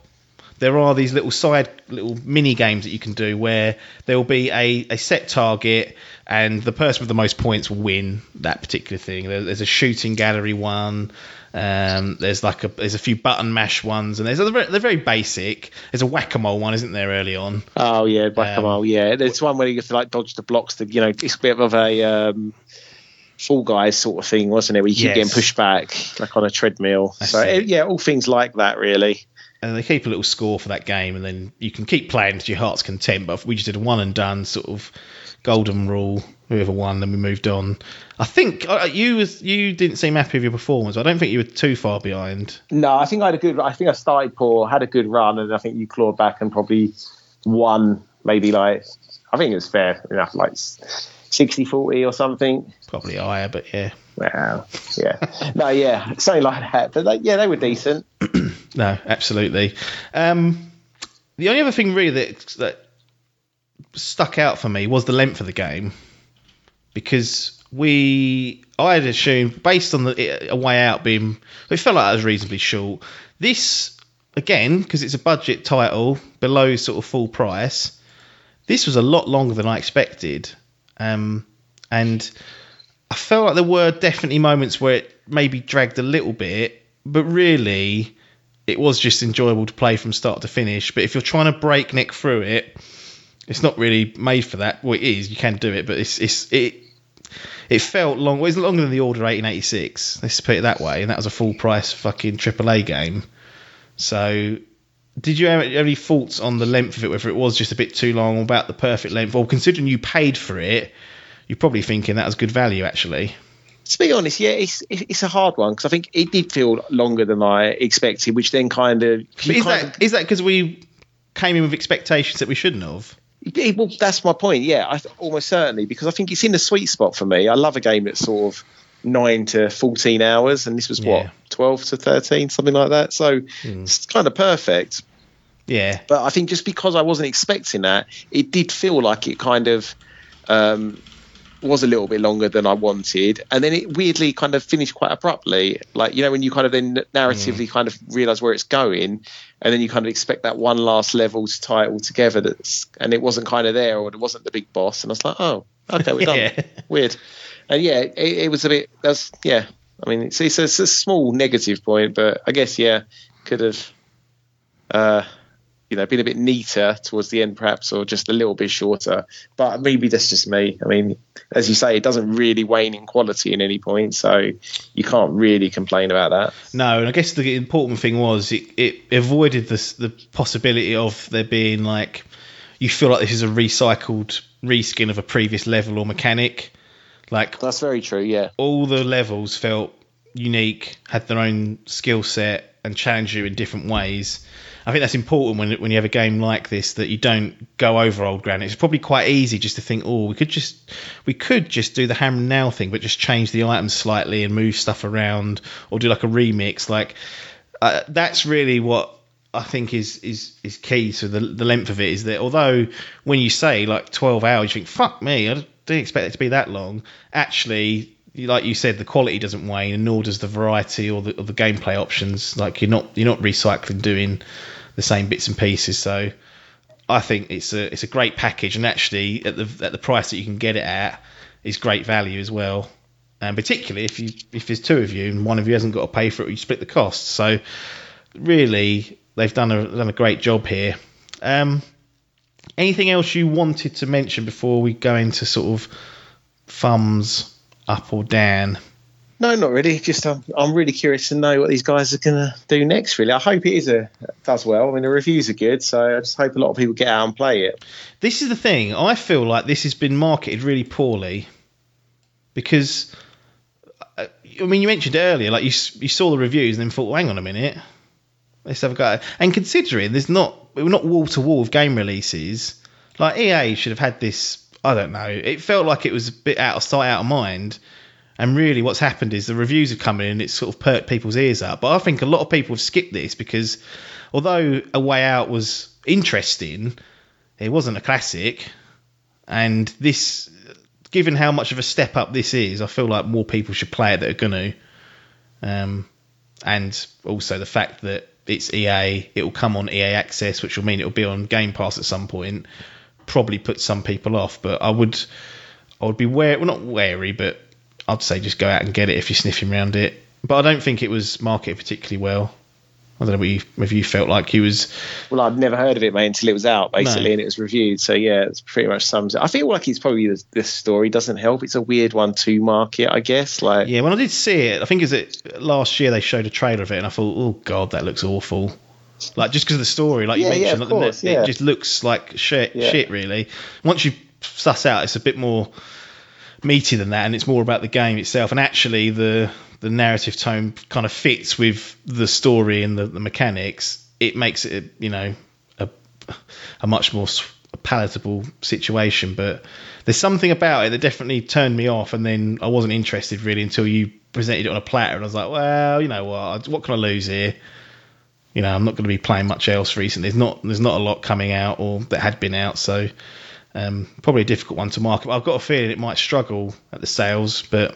There are these little side little mini games that you can do where there will be a, a set target, and the person with the most points will win that particular thing. There, there's a shooting gallery one. Um, there's like a there's a few button mash ones, and there's they're very, they're very basic. There's a whack a mole one, isn't there, early on? Oh yeah, whack a mole. Um, yeah, there's one where you have to like dodge the blocks. To, you know, it's a bit of a um, Fall Guys sort of thing, wasn't it? Where you keep Yes. getting pushed back like on a treadmill. That's so it. yeah, all things like that really. and they keep a little score for that game, and then you can keep playing to your heart's content. But we just did a one and done sort of golden rule. Whoever won, then we moved on. I think uh, you was you didn't seem happy with your performance. I don't think you were too far behind. No, I think I had a good. I think I started poor, had a good run, and I think you clawed back and probably won. Maybe like I think it was fair enough, like 60-40 or something. Probably higher, but yeah, Wow. Yeah. no, yeah, something like that. But they, yeah, they were decent. [clears throat] no, absolutely. Um, the only other thing really that that stuck out for me was the length of the game because we I had assumed based on the a way out being it felt like it was reasonably short. This again because it's a budget title below sort of full price. This was a lot longer than I expected, um, and I felt like there were definitely moments where it maybe dragged a little bit, but really it was just enjoyable to play from start to finish. But if you're trying to break breakneck through it, it's not really made for that. Well, it is. You can do it, but it's it's it. It felt long. Well, it's longer than the Order 1886. Let's put it that way, and that was a full price fucking AAA game. So, did you have any thoughts on the length of it? Whether it was just a bit too long, or about the perfect length, or considering you paid for it, you're probably thinking that was good value actually. To be honest, yeah, it's it's a hard one because I think it did feel longer than I expected, which then kind of. But is that is that because we came in with expectations that we shouldn't have? Well, that's my point. Yeah, I, almost certainly because I think it's in the sweet spot for me. I love a game that's sort of nine to fourteen hours, and this was what Yeah. twelve to thirteen, something like that. So it's kind of perfect. Yeah, But I think just because I wasn't expecting that, it did feel like it kind of um, was a little bit longer than I wanted, and then it weirdly kind of finished quite abruptly. Like you know when you kind of then narratively kind of realize where it's going, and then you kind of expect that one last level to tie it all together. That's and it wasn't kind of there, or it wasn't the big boss, and I was like, oh, okay, we're [laughs] done. Yeah. Weird. and yeah, it, it was a bit. That's yeah. I mean, it's, it's, a, it's a small negative point, but I guess yeah, could have. Uh, you know, been a bit neater towards the end, perhaps, or just a little bit shorter. But maybe that's just me. I mean, as you say, it doesn't really wane in quality in any point, so you can't really complain about that. No, and I guess the important thing was it, it avoided the the possibility of there being like you feel like this is a recycled reskin of a previous level or mechanic. Like that's very true. Yeah, all the levels felt unique, had their own skill set, and challenged you in different ways. I think that's important when when you have a game like this that you don't go over old ground. It's probably quite easy just to think, oh, we could just we could just do the hammer nail thing, but just change the items slightly and move stuff around, or do like a remix. Like uh, that's really what I think is is is key to the the length of it. Is that although when you say like twelve hours, you think, fuck me, I didn't expect it to be that long. Actually, like you said, the quality doesn't wane, and nor does the variety or the, or the gameplay options. Like you're not you're not recycling doing the same bits and pieces. So I think it's a it's a great package, and actually at the at the price that you can get it at is great value as well. And particularly if you if there's two of you and one of you hasn't got to pay for it, you split the costs. So really, they've done a done a great job here. Um, anything else you wanted to mention before we go into sort of thumbs up or down? No, not really. Just um, I'm really curious to know what these guys are going to do next. Really, I hope it is a does well. I mean, the reviews are good, so I just hope a lot of people get out and play it. This is the thing. I feel like this has been marketed really poorly because uh, I mean, you mentioned earlier, like you you saw the reviews and then thought, well, hang on a minute, let's have a go. And considering there's not we're not wall to wall of game releases, like EA should have had this. I don't know. It felt like it was a bit out of sight, out of mind and really, what's happened is the reviews have come in and it's sort of perked people's ears up. But I think a lot of people have skipped this because although A Way Out was interesting, it wasn't a classic. And this, given how much of a step up this is, I feel like more people should play it that are going to. Um, and also the fact that it's EA, it will come on EA Access, which will mean it will be on Game Pass at some point. Probably put some people off, but I would, I would be wary, well not wary, but I'd say just go out and get it if you're sniffing around it. But I don't think it was marketed particularly well. I don't know you, if you felt like he was. Well, I'd never heard of it, mate, until it was out, basically, no. and it was reviewed. So yeah, it's pretty much sums it. I feel like it's probably this, this, story doesn't help. It's a weird one to market, I guess. Like yeah, when I did see it, I think is it last year they showed a trailer of it, and I thought, oh god, that looks awful. Like just because of the story, like yeah, you mentioned, yeah, course, it, yeah. it just looks like shit, shit, really. Once you suss out, it's a bit more meaty than that, and it's more about the game itself. And actually, the the narrative tone kind of fits with the story and the, the mechanics. It makes it, you know, a, a much more palatable situation. But there's something about it that definitely turned me off, and then I wasn't interested really until you presented it on a platter, and I was like, well, you know what, what can I lose here? You know, I'm not going to be playing much else recently. There's not there's not a lot coming out or that had been out, so um, probably a difficult one to market. I've got a feeling it might struggle at the sales, but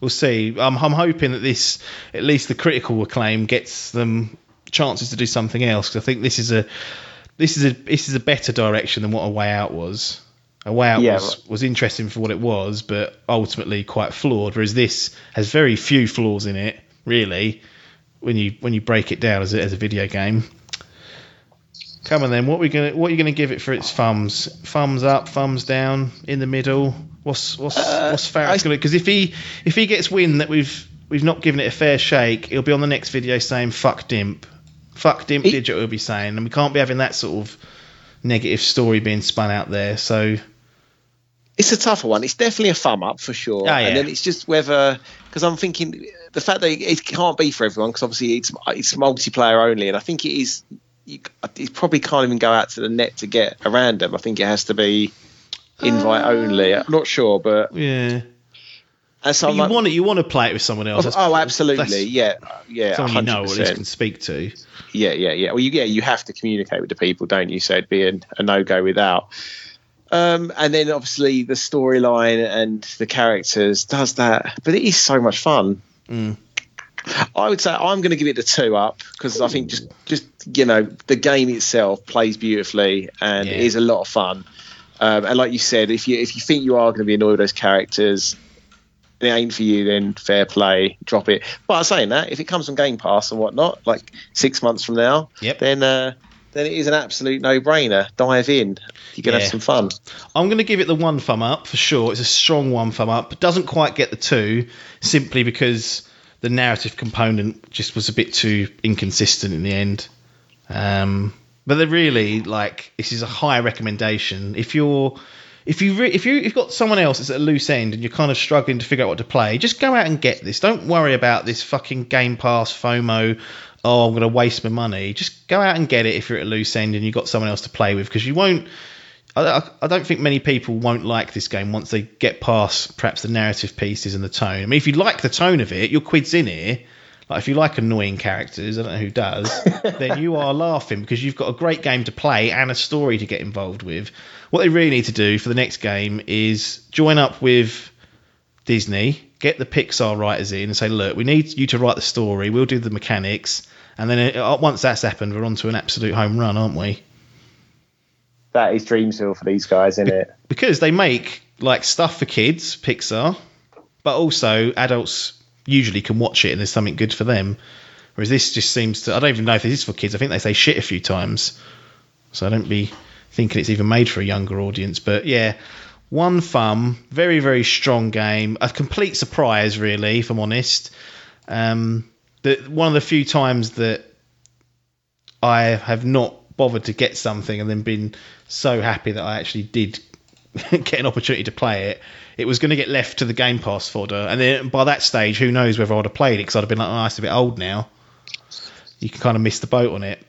we'll see. I'm, I'm hoping that this, at least the critical acclaim, gets them chances to do something else. Because I think this is a this is a this is a better direction than what A Way Out was. A Way Out yeah, was, right. was interesting for what it was, but ultimately quite flawed. Whereas this has very few flaws in it, really, when you when you break it down as a, as a video game. Come on then. What we gonna what are you gonna give it for its thumbs? Thumbs up, thumbs down, in the middle. What's what's uh, what's Fares gonna? Because if he if he gets wind that we've we've not given it a fair shake, he'll be on the next video saying fuck Dimp, fuck Dimp he, Digital. He'll be saying, and we can't be having that sort of negative story being spun out there. So it's a tougher one. It's definitely a thumb up for sure. Oh, yeah. And then it's just whether because I'm thinking the fact that it can't be for everyone because obviously it's it's multiplayer only, and I think it is you, you, probably can't even go out to the net to get a random. I think it has to be invite uh, only. I'm not sure, but yeah. And so you like, want it, you want to play it with someone else. That's, oh, absolutely, yeah, yeah. Someone 100%. you know or at least can speak to. Yeah, yeah, yeah. Well, you, yeah, you have to communicate with the people, don't you? So it'd be a, a no go without. Um, and then obviously the storyline and the characters does that, but it is so much fun. Mm. I would say I'm going to give it a two up because I think just just you know the game itself plays beautifully and yeah. is a lot of fun. Um, and like you said, if you if you think you are going to be annoyed with those characters, it ain't for you, then fair play, drop it. But I'm saying that, if it comes from Game Pass and whatnot, like six months from now, Yep. then uh, then it is an absolute no-brainer. Dive in, you're gonna Yeah. have some fun. I'm going to give it the one thumb up for sure. It's a strong one thumb up. Doesn't quite get the two simply because the narrative component just was a bit too inconsistent in the end. Um, but they're really like this is a high recommendation if you're. If you re- if you if you've got someone else that's at a loose end and you're kind of struggling to figure out what to play, just go out and get this. Don't worry about this fucking Game Pass FOMO. Oh, I'm going to waste my money. Just go out and get it if you're at a loose end and you've got someone else to play with because you won't I, I- I don't think many people won't like this game once they get past perhaps the narrative pieces and the tone. I mean, if you like the tone of it, your quid's in here. Like if you like annoying characters, I don't know who does, [laughs] then you are laughing because you've got a great game to play and a story to get involved with. What they really need to do for the next game is join up with Disney, get the Pixar writers in and say, look, we need you to write the story, we'll do the mechanics, and then uh, once that's happened, we're on to an absolute home run, aren't we? That is Dreamsville for these guys, isn't it? because they make like stuff for kids, Pixar, but also adults usually can watch it and there's something good for them. Whereas this just seems to I don't even know if this is for kids. I think they say shit a few times. So I don't be thinking it's even made for a younger audience. But yeah, one thumb, very, very strong game. A complete surprise, really, if I'm honest. Um, the, one of the few times that I have not bothered to get something and then been so happy that I actually did [laughs] get an opportunity to play it. It was going to get left to the Game Pass fodder, and then by that stage, who knows whether I'd have played it because I'd have been like, oh, it's a bit old now. You can kind of miss the boat on it.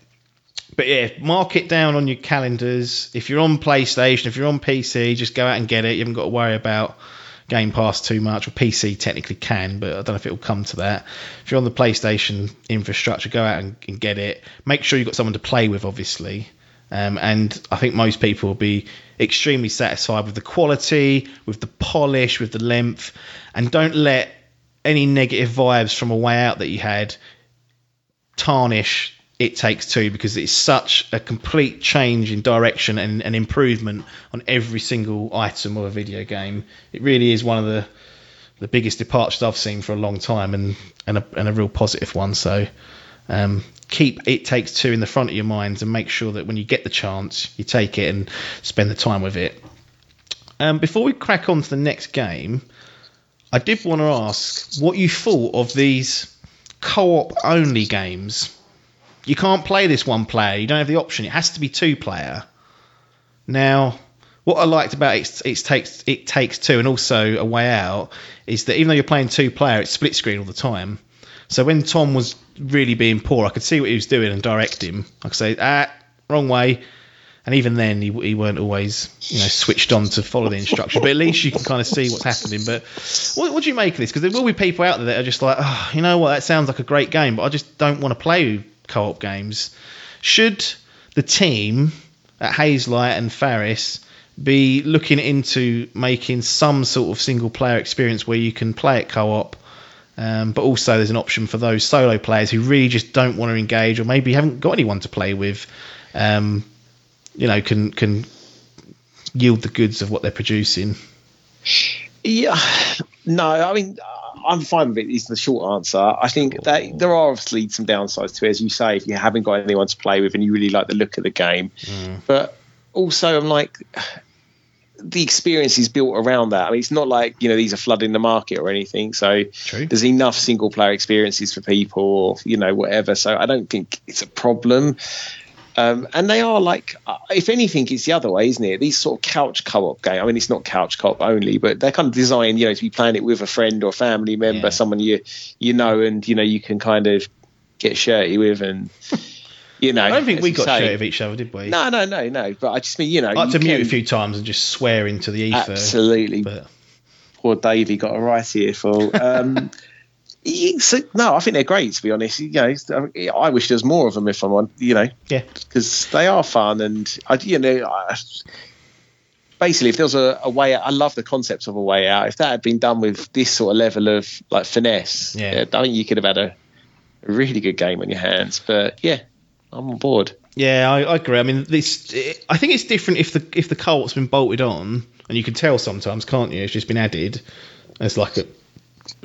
But yeah, mark it down on your calendars. If you're on PlayStation, if you're on PC, just go out and get it. You haven't got to worry about Game Pass too much. Or PC technically can, but I don't know if it will come to that. If you're on the PlayStation infrastructure, go out and, and get it. Make sure you've got someone to play with, obviously. Um, and I think most people will be extremely satisfied with the quality, with the polish, with the length, and don't let any negative vibes from a way out that you had tarnish it takes two because it's such a complete change in direction and an improvement on every single item of a video game. It really is one of the the biggest departures I've seen for a long time and and a, and a real positive one. So um, keep it takes two in the front of your minds and make sure that when you get the chance you take it and spend the time with it. Um, before we crack on to the next game, I did want to ask what you thought of these co-op only games. You can't play this one player. You don't have the option. It has to be two player. Now, what I liked about it, it takes it takes two, and also a way out is that even though you're playing two player, it's split screen all the time. So when Tom was really being poor, I could see what he was doing and direct him. I could say, ah, wrong way. And even then, he, he weren't always, you know, switched on to follow the instructions. But at least you can kind of see what's happening. But what, what do you make of this? Because there will be people out there that are just like, oh, you know what, that sounds like a great game, but I just don't want to play co-op games. Should the team at Hazelight and Fares be looking into making some sort of single player experience where you can play it co-op um, but also there's an option for those solo players who really just don't want to engage or maybe haven't got anyone to play with um, you know can can yield the goods of what they're producing Yeah, no, I mean, I'm fine with it. Is the short answer. I think that there are obviously some downsides to it, as you say, if you haven't got anyone to play with and you really like the look of the game. Mm. But also, I'm like, the experience is built around that. I mean, it's not like you know these are flooding the market or anything. So True. there's enough single player experiences for people, or you know whatever. So I don't think it's a problem. Um, and they are like, uh, if anything, it's the other way, isn't it? These sort of couch co-op game. I mean, it's not couch co-op only, but they're kind of designed, you know, to be playing it with a friend or family member, Yeah. someone you you know, and you know you can kind of get shirty with, and [laughs] you know. I don't think we got say- shit of each other did we No, no, no, no. But I just mean, you know, I like you to mute a few times and just swear into the ether Absolutely. but Poor Davey got a right earful. Um, [laughs] Uh, no, I think they're great. To be honest, you know, um, I wish there was more of them. If I'm on, you know, yeah because they are fun and I, you know, I, basically, if there was a, a way, out, I love the concept of a way out. If that had been done with this sort of level of like finesse, Yeah. I think you could have had a, a really good game on your hands. But yeah, I'm on board. Yeah, I, I agree. I mean, this. I think it's different if the if the co-op's been bolted on, and you can tell sometimes, can't you? It's just been added It's like a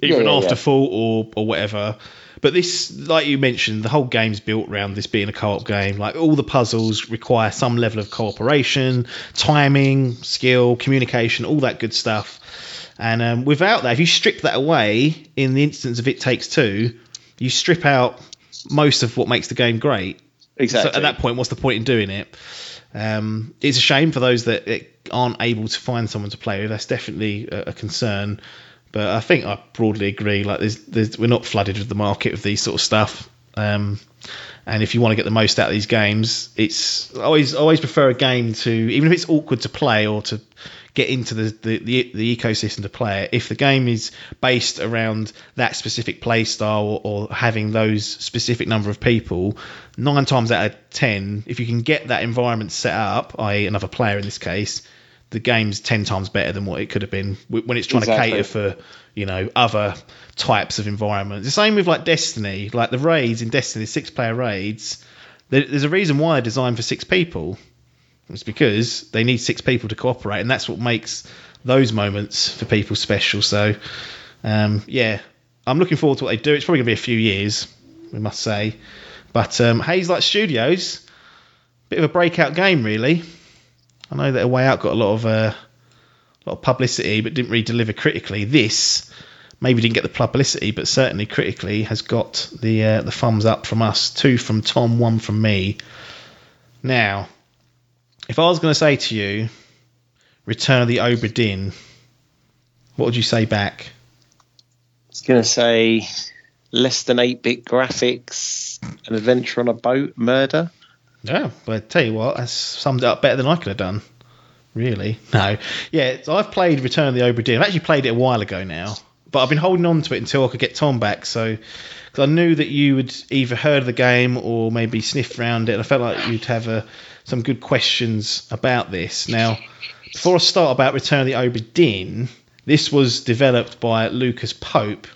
even Yeah, yeah, after fault or or whatever. But this, like you mentioned, the whole game's built around this being a co-op game. Like all the puzzles require some level of cooperation, timing, skill, communication, all that good stuff. And um, without that, if you strip that away, in the instance of It Takes Two, you strip out most of what makes the game great. Exactly. So at that point, what's the point in doing it? Um, it's a shame for those that that aren't able to find someone to play with. That's definitely a, a concern. But I think I broadly agree. Like, there's, there's, we're not flooded with the market of these sort of stuff. Um, and if you want to get the most out of these games, it's always always prefer a game to even if it's awkward to play or to get into the, the, the, the ecosystem to play it. If the game is based around that specific play style or, or having those specific number of people, nine times out of ten, if you can get that environment set up, i.e., another player in this case, the game's ten times better than what it could have been when it's trying Exactly. to cater for you know other types of environments. The same with like Destiny, like the raids in Destiny, six player raids. There's a reason why they're designed for six people. It's because they need six people to cooperate, and that's what makes those moments for people special. So, um, yeah, I'm looking forward to what they do. It's probably going to be a few years, we must say. But um, Hazelight Studios, bit of a breakout game, really. I know that A Way Out got a lot of uh, lot of publicity, but didn't really deliver critically. This maybe didn't get the publicity, but certainly critically has got the uh, the thumbs up from us. Two from Tom, one from me. Now, if I was going to say to you, Return of the Obra Dinn, what would you say back? I was going to say less than 8 bit graphics, an adventure on a boat, murder. Yeah, but I tell you what, that's summed it up better than I could have done. Really? [laughs] No. Yeah, so I've played Return of the Obra Dinn. I've actually played it a while ago now, but I've been holding on to it until I could get Tom back. So, because I knew that you would either heard of the game or maybe sniffed around it, and I felt like you'd have uh, some good questions about this. Now, before I start about Return of the Obra Dinn, this was developed by Lucas Pope.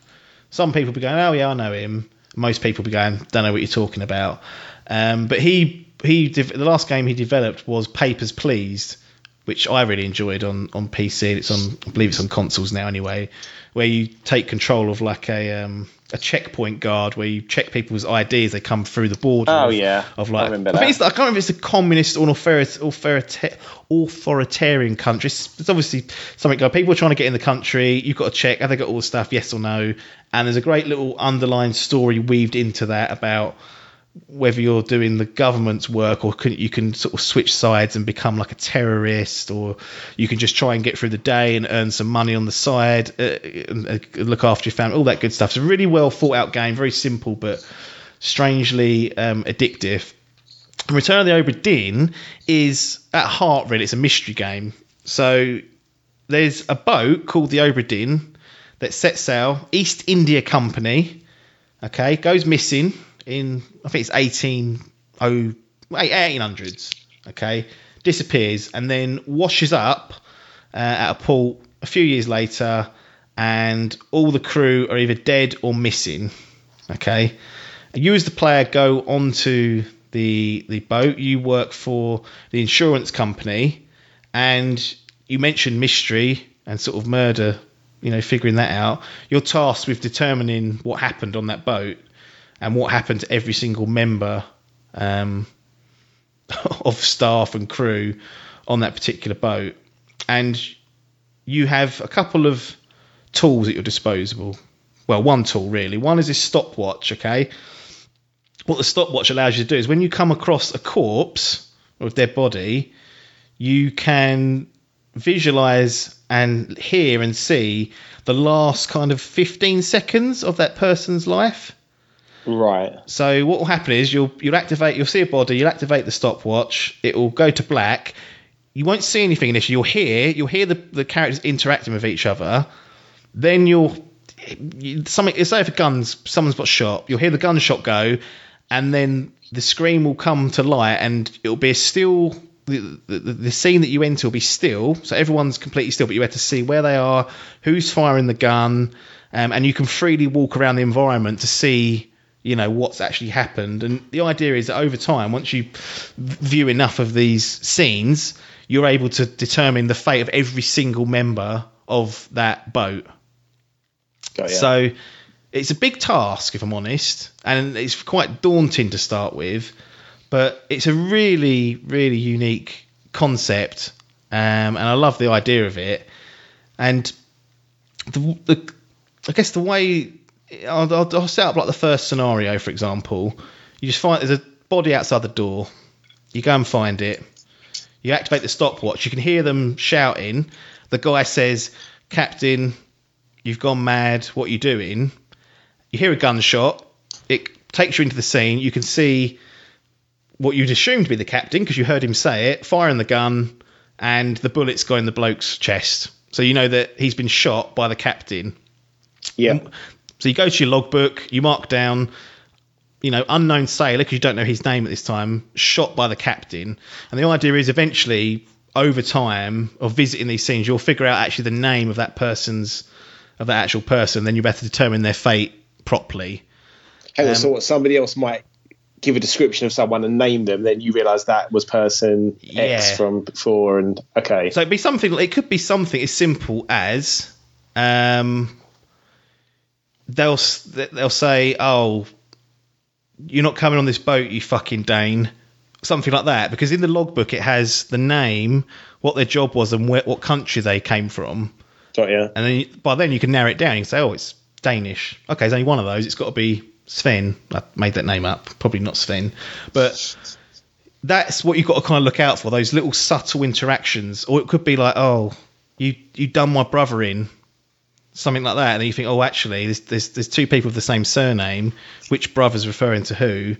Some people be going, "Oh yeah, I know him." Most people be going, "Don't know what you're talking about." Um, but he he the last game he developed was Papers Please, which I really enjoyed on on PC. It's on I believe it's on consoles now anyway, where you take control of like a um, a checkpoint guard where you check people's ID as they come through the border. Oh, of, yeah. of I like remember I, think that. it's, I can't remember if it's a communist or an authori- authorita- authoritarian country. It's, it's obviously something like people are trying to get in the country. You've got to check have they got all the stuff, yes or no. And there's a great little underlying story weaved into that about whether you're doing the government's work or can, you can sort of switch sides and become like a terrorist or you can just try and get through the day and earn some money on the side uh, and, uh, look after your family all that good stuff. It's a really well thought out game very simple but strangely um, addictive. And Return of the Obra Dinn is at heart really it's a mystery game. So there's a boat called the Obra Dinn that sets sail East India Company okay goes missing in I think it's 18 oh, 1800s okay disappears and then washes up uh, at a port a few years later and all the crew are either dead or missing okay. You as the player go onto the the boat you work for the insurance company and you mentioned mystery and sort of murder you know figuring that out. You're tasked with determining what happened on that boat and what happened to every single member um, [laughs] of staff and crew on that particular boat. And you have a couple of tools at your disposal. Well, one tool really. One is this stopwatch, okay? What the stopwatch allows you to do is when you come across a corpse or a dead body, you can visualize and hear and see the last kind of 15 seconds of that person's life. Right. So what will happen is you'll you'll activate you'll see a body, you'll activate the stopwatch, it will go to black. You won't see anything initially. You'll hear you'll hear the, the characters interacting with each other. Then you'll you, something say if a gun's someone's got shot, you'll hear the gunshot go, and then the screen will come to light and it'll be a still the, the, the scene that you enter will be still, so everyone's completely still, but you have to see where they are, who's firing the gun, um, and you can freely walk around the environment to see you know what's actually happened and the idea is that over time once you view enough of these scenes you're able to determine the fate of every single member of that boat Got ya. So it's a big task, if I'm honest, and it's quite daunting to start with. But it's a really, really unique concept, um, and I love the idea of it. And the, the I guess the way I'll, I'll, I'll set up like the first scenario, for example. You just find there's a body outside the door. You go and find it. You activate the stopwatch. You can hear them shouting. The guy says, "Captain, you've gone mad. What are you doing?" You hear a gunshot. It takes you into the scene. You can see what you'd assume to be the captain because you heard him say it, firing the gun, and the bullet's gone in the bloke's chest. So you know that he's been shot by the captain. Yeah. So you go to your logbook, you mark down, you know, unknown sailor because you don't know his name at this time, shot by the captain. And the idea is eventually, over time of visiting these scenes, you'll figure out actually the name of that person's of that actual person. Then you better to determine their fate properly. On, Um, so what, somebody else might give a description of someone and name them, then you realise that was person X from before, and okay. So it'd be something. It could be something as simple as, um, they'll they'll say, "Oh, you're not coming on this boat, you fucking Dane," something like that. Because in the logbook it has the name, what their job was, and where, what country they came from. Got ya. And then you, by then you can narrow it down. You can say, "Oh, it's Danish." Okay, there's only one of those. It's got to be Sven. I made that name up. Probably not Sven, but that's what you've got to kind of look out for. Those little subtle interactions, or it could be like, "Oh, you you done my brother in." Something like that, and then you think, oh, actually, there's, there's there's two people with the same surname. Which brother's referring to who?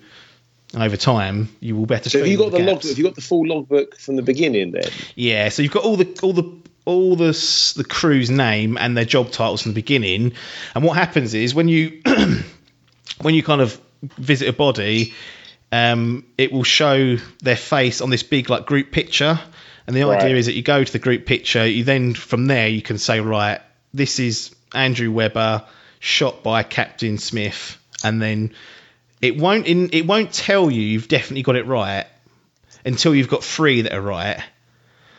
And over time, you will better. So have you got the gaps. log? Have you got the full logbook from the beginning then? Yeah, so you've got all the all the all the the crew's name and their job titles from the beginning, and what happens is when you [clears throat] when you kind of visit a body, um, it will show their face on this big like group picture, and the Right. idea is that you go to the group picture, you then from there you can say right, this is Andrew Webber shot by Captain Smith, and then it won't in, it won't tell you you've definitely got it right until you've got three that are right.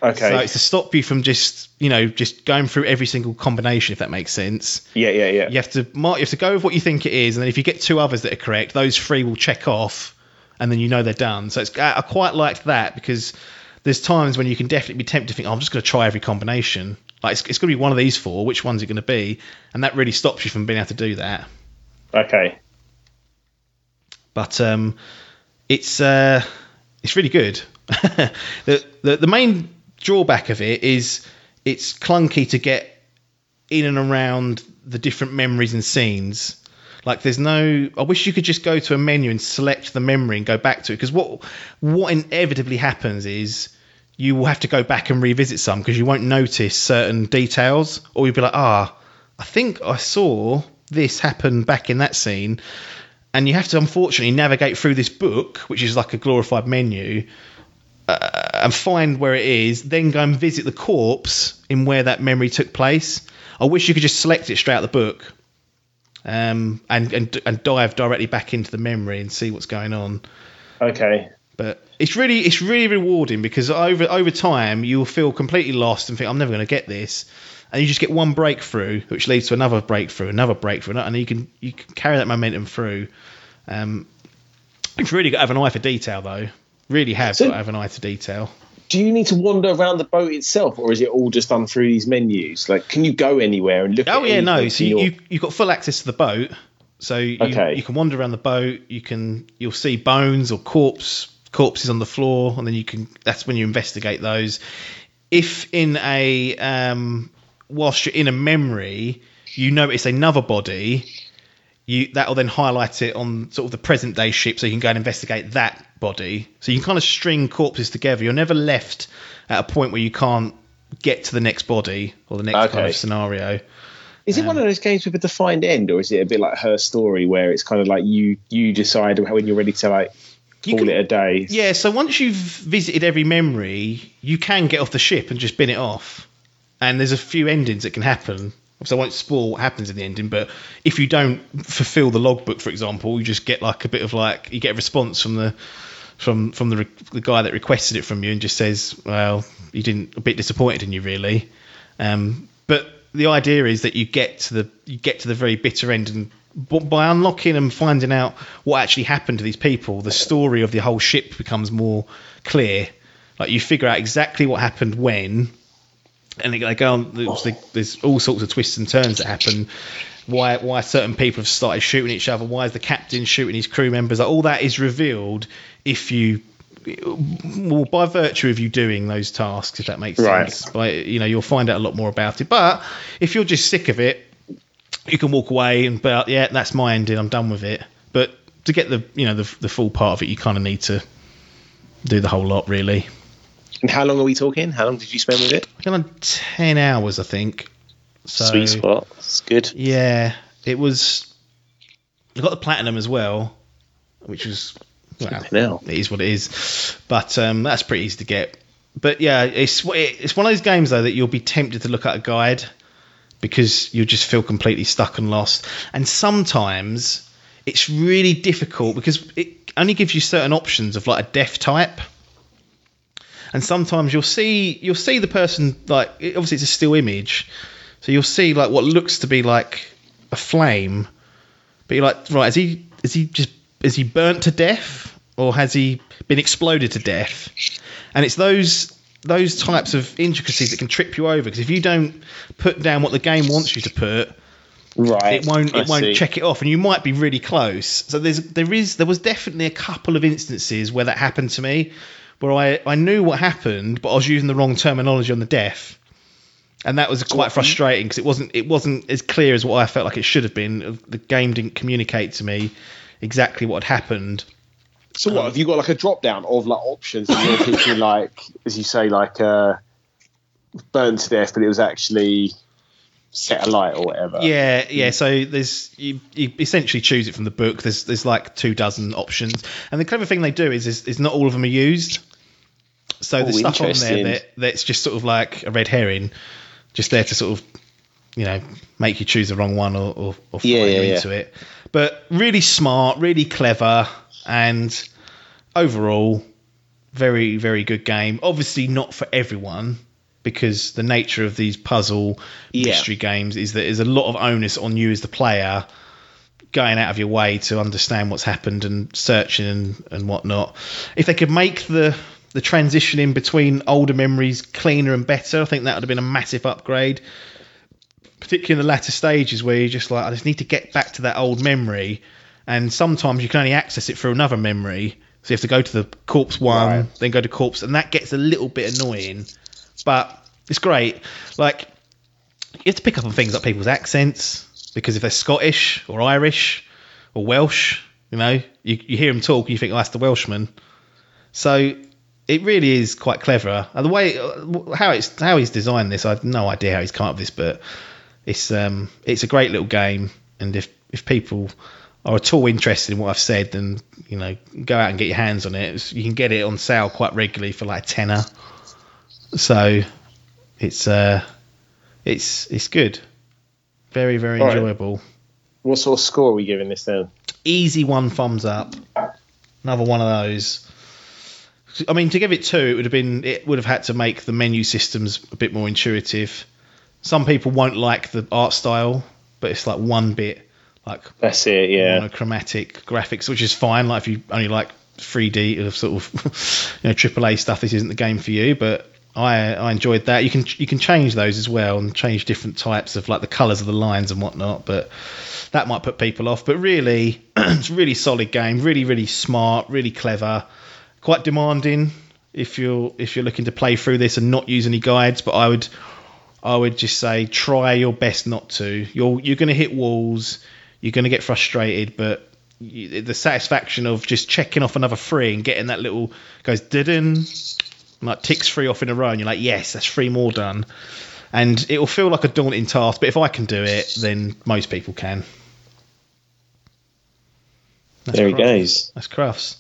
Okay. So it's to stop you from just you know just going through every single combination, if that makes sense. yeah, yeah, yeah. You have to mark, you have to go with what you think it is, and then if you get two others that are correct, those three will check off, and then you know they're done. So it's I I quite liked that because there's times when you can definitely be tempted to think, oh, I'm just going to try every combination. Like it's, it's going to be one of these four. Which one's it going to be? And that really stops you from being able to do that. Okay. but um, it's uh, it's really good. [laughs] the, the the main drawback of it is it's clunky to get in and around the different memories and scenes. Like there's no. I wish you could just go to a menu and select the memory and go back to it because what what inevitably happens is you will have to go back and revisit some because you won't notice certain details or you'll be like ah I think I saw this happen back in that scene and you have to unfortunately navigate through this book, which is like a glorified menu, uh, and find where it is. Then go and visit the corpse in where that memory took place. I wish you could just select it straight out the book, um, and and and dive directly back into the memory and see what's going on. Okay. But it's really it's really rewarding because over over time you'll feel completely lost and think I'm never going to get this, and you just get one breakthrough, which leads to another breakthrough, another breakthrough, and you can you can carry that momentum through. Um, you've really got to have an eye for detail, though. Really have So- got to have an eye for detail. Do you need to wander around the boat itself, or is it all just done through these menus? Like, can you go anywhere and look? Oh yeah, no. So you, your- you you've got full access to the boat, so you, Okay. you can wander around the boat. You can you'll see bones or corpse corpses on the floor, and then you can. That's when you investigate those. If in a um, whilst you're in a memory, you notice another body, you that will then highlight it on sort of the present day ship, so you can go and investigate that body. So you can kind of string corpses together. You're never left at a point where you can't get to the next body or the next kind of scenario. is it one of those games with a defined end, or is it a bit like Her Story, where it's kind of like you you decide when you're ready to like You call can- it a day? Yeah, so once you've visited every memory, you can get off the ship and just bin it off. And there's a few endings that can happen. So I won't spoil what happens in the ending, but if you don't fulfill the logbook, for example, you just get like a bit of like you get a response from the from from the, re- the guy that requested it from you and just says, "Well, you didn't a bit disappointed in you really." Um, but the idea is that you get to the you get to the very bitter end and b- by unlocking and finding out what actually happened to these people, the story of the whole ship becomes more clear. Like you figure out exactly what happened when, and they they go on. There's, there's all sorts of twists and turns that happen. Why why certain people have started shooting each other? Why is the captain shooting his crew members? Like, all that is revealed if you well, by virtue of you doing those tasks, if that makes Right. sense. By you know, you'll find out a lot more about it. But if you're just sick of it, you can walk away and like, yeah, that's my ending. I'm done with it. But to get the you know the, the full part of it, you kind of need to do the whole lot, really. And how long are we talking? How long did you spend with it? I got on ten hours, I think. So Sweet spot. It's good. yeah, it was. I got the platinum as well, which was well, it is what it is. But um, that's pretty easy to get. But yeah, it's it's one of those games though that you'll be tempted to look at a guide because you'll just feel completely stuck and lost. And sometimes it's really difficult because it only gives you certain options of like a death type. And sometimes you'll see you'll see the person like obviously it's a still image, so you'll see like what looks to be like a flame, but you're like right is he is he just is he burnt to death or has he been exploded to death? And it's those those types of intricacies that can trip you over because if you don't put down what the game wants you to put, Right. it won't I it won't see. check it off and you might be really close. So there's there is there was definitely a couple of instances where that happened to me where I, I knew what happened but I was using the wrong terminology on the death and that was quite frustrating because it wasn't it wasn't as clear as what I felt like it should have been. The game didn't communicate to me exactly what had happened So what have you got like a drop down of like options and you're thinking like as you say like uh burned to death but it was actually set alight or whatever. Yeah, yeah. So there's you, you essentially choose it from the book. There's there's like two dozen options, and the clever thing they do is is, is not all of them are used. So Oh, there's stuff on there that that's just sort of like a red herring, just there to sort of you know make you choose the wrong one or or, or Yeah, you yeah, yeah. into it. But really smart, really clever, and overall very very good game. Obviously not for everyone because the nature of these puzzle Yeah. mystery games is that there's a lot of onus on you as the player going out of your way to understand what's happened and searching and, and whatnot. If they could make the the transition in between older memories cleaner and better, I think that would have been a massive upgrade. Particularly in the latter stages where you're just like, I just need to get back to that old memory. And sometimes you can only access it through another memory. So you have to go to the corpse one, Right. then go to corpse, and that gets a little bit annoying. But it's great. Like you have to pick up on things like people's accents because if they're Scottish or Irish or Welsh, you know, you, you hear them talk and you think, oh, that's the Welshman. So it really is quite clever. And the way how it's how he's designed this, I have no idea how he's come up with this, but it's um it's a great little game. And if if people are at all interested in what I've said, then you know go out and get your hands on it. You can get it on sale quite regularly for like a tenner. So it's uh it's it's good. Very very All right. enjoyable. What sort of score are we giving this then? Easy one thumbs up. Another one of those. I mean, to give it two, it would have been it would have had to make the menu systems a bit more intuitive. Some people won't like the art style, but it's like one bit like That's it, yeah. monochromatic graphics, which is fine. Like if you only like 3D of sort of [laughs] you know AAA stuff, this isn't the game for you. But I I enjoyed that. You can you can change those as well and change different types of like the colours of the lines and whatnot. But that might put people off. But really, [clears throat] it's a really solid game. Really really smart. Really clever. Quite demanding if you're if you're looking to play through this and not use any guides. But I would I would just say try your best not to. You're you're going to hit walls. You're going to get frustrated, but you, the satisfaction of just checking off another three and getting that little goes didn't like ticks three off in a row, and you're like, yes, that's three more done. And it will feel like a daunting task, but if I can do it, then most people can. That's There he Crufts. goes. That's Crufts.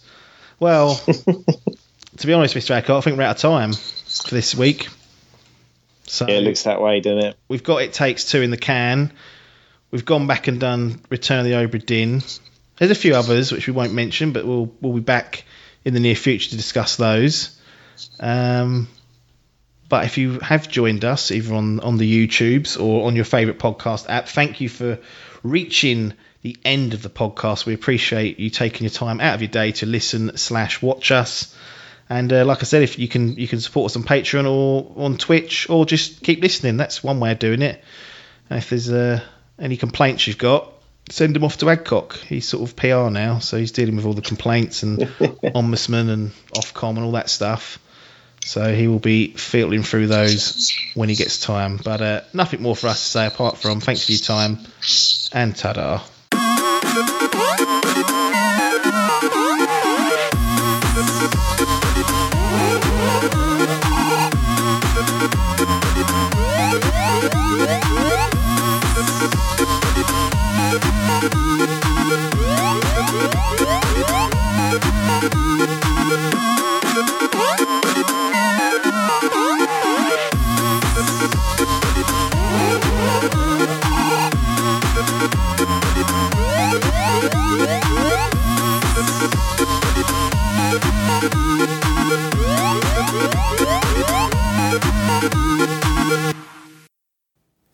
Well, [laughs] to be honest, Mr. Adcock, I think we're out of time for this week. So Yeah, it looks that way, doesn't it? we've got It Takes Two in the can. We've gone back and done Return of the Obra Dinn. There's a few others which we won't mention, but we'll we'll be back in the near future to discuss those. Um, But if you have joined us either on, on the YouTubes or on your favourite podcast app, thank you for reaching the end of the podcast. We appreciate you taking your time out of your day to listen slash watch us. And uh, like I said, if you can you can support us on Patreon or on Twitch or just keep listening. That's one way of doing it. And if there's uh, any complaints you've got, send them off to Adcock. He's sort of PR now, so he's dealing with all the complaints and [laughs] ombudsman and Ofcom and all that stuff. So he will be filtering through those when he gets time. But uh, nothing more for us to say apart from thanks for your time and ta-da.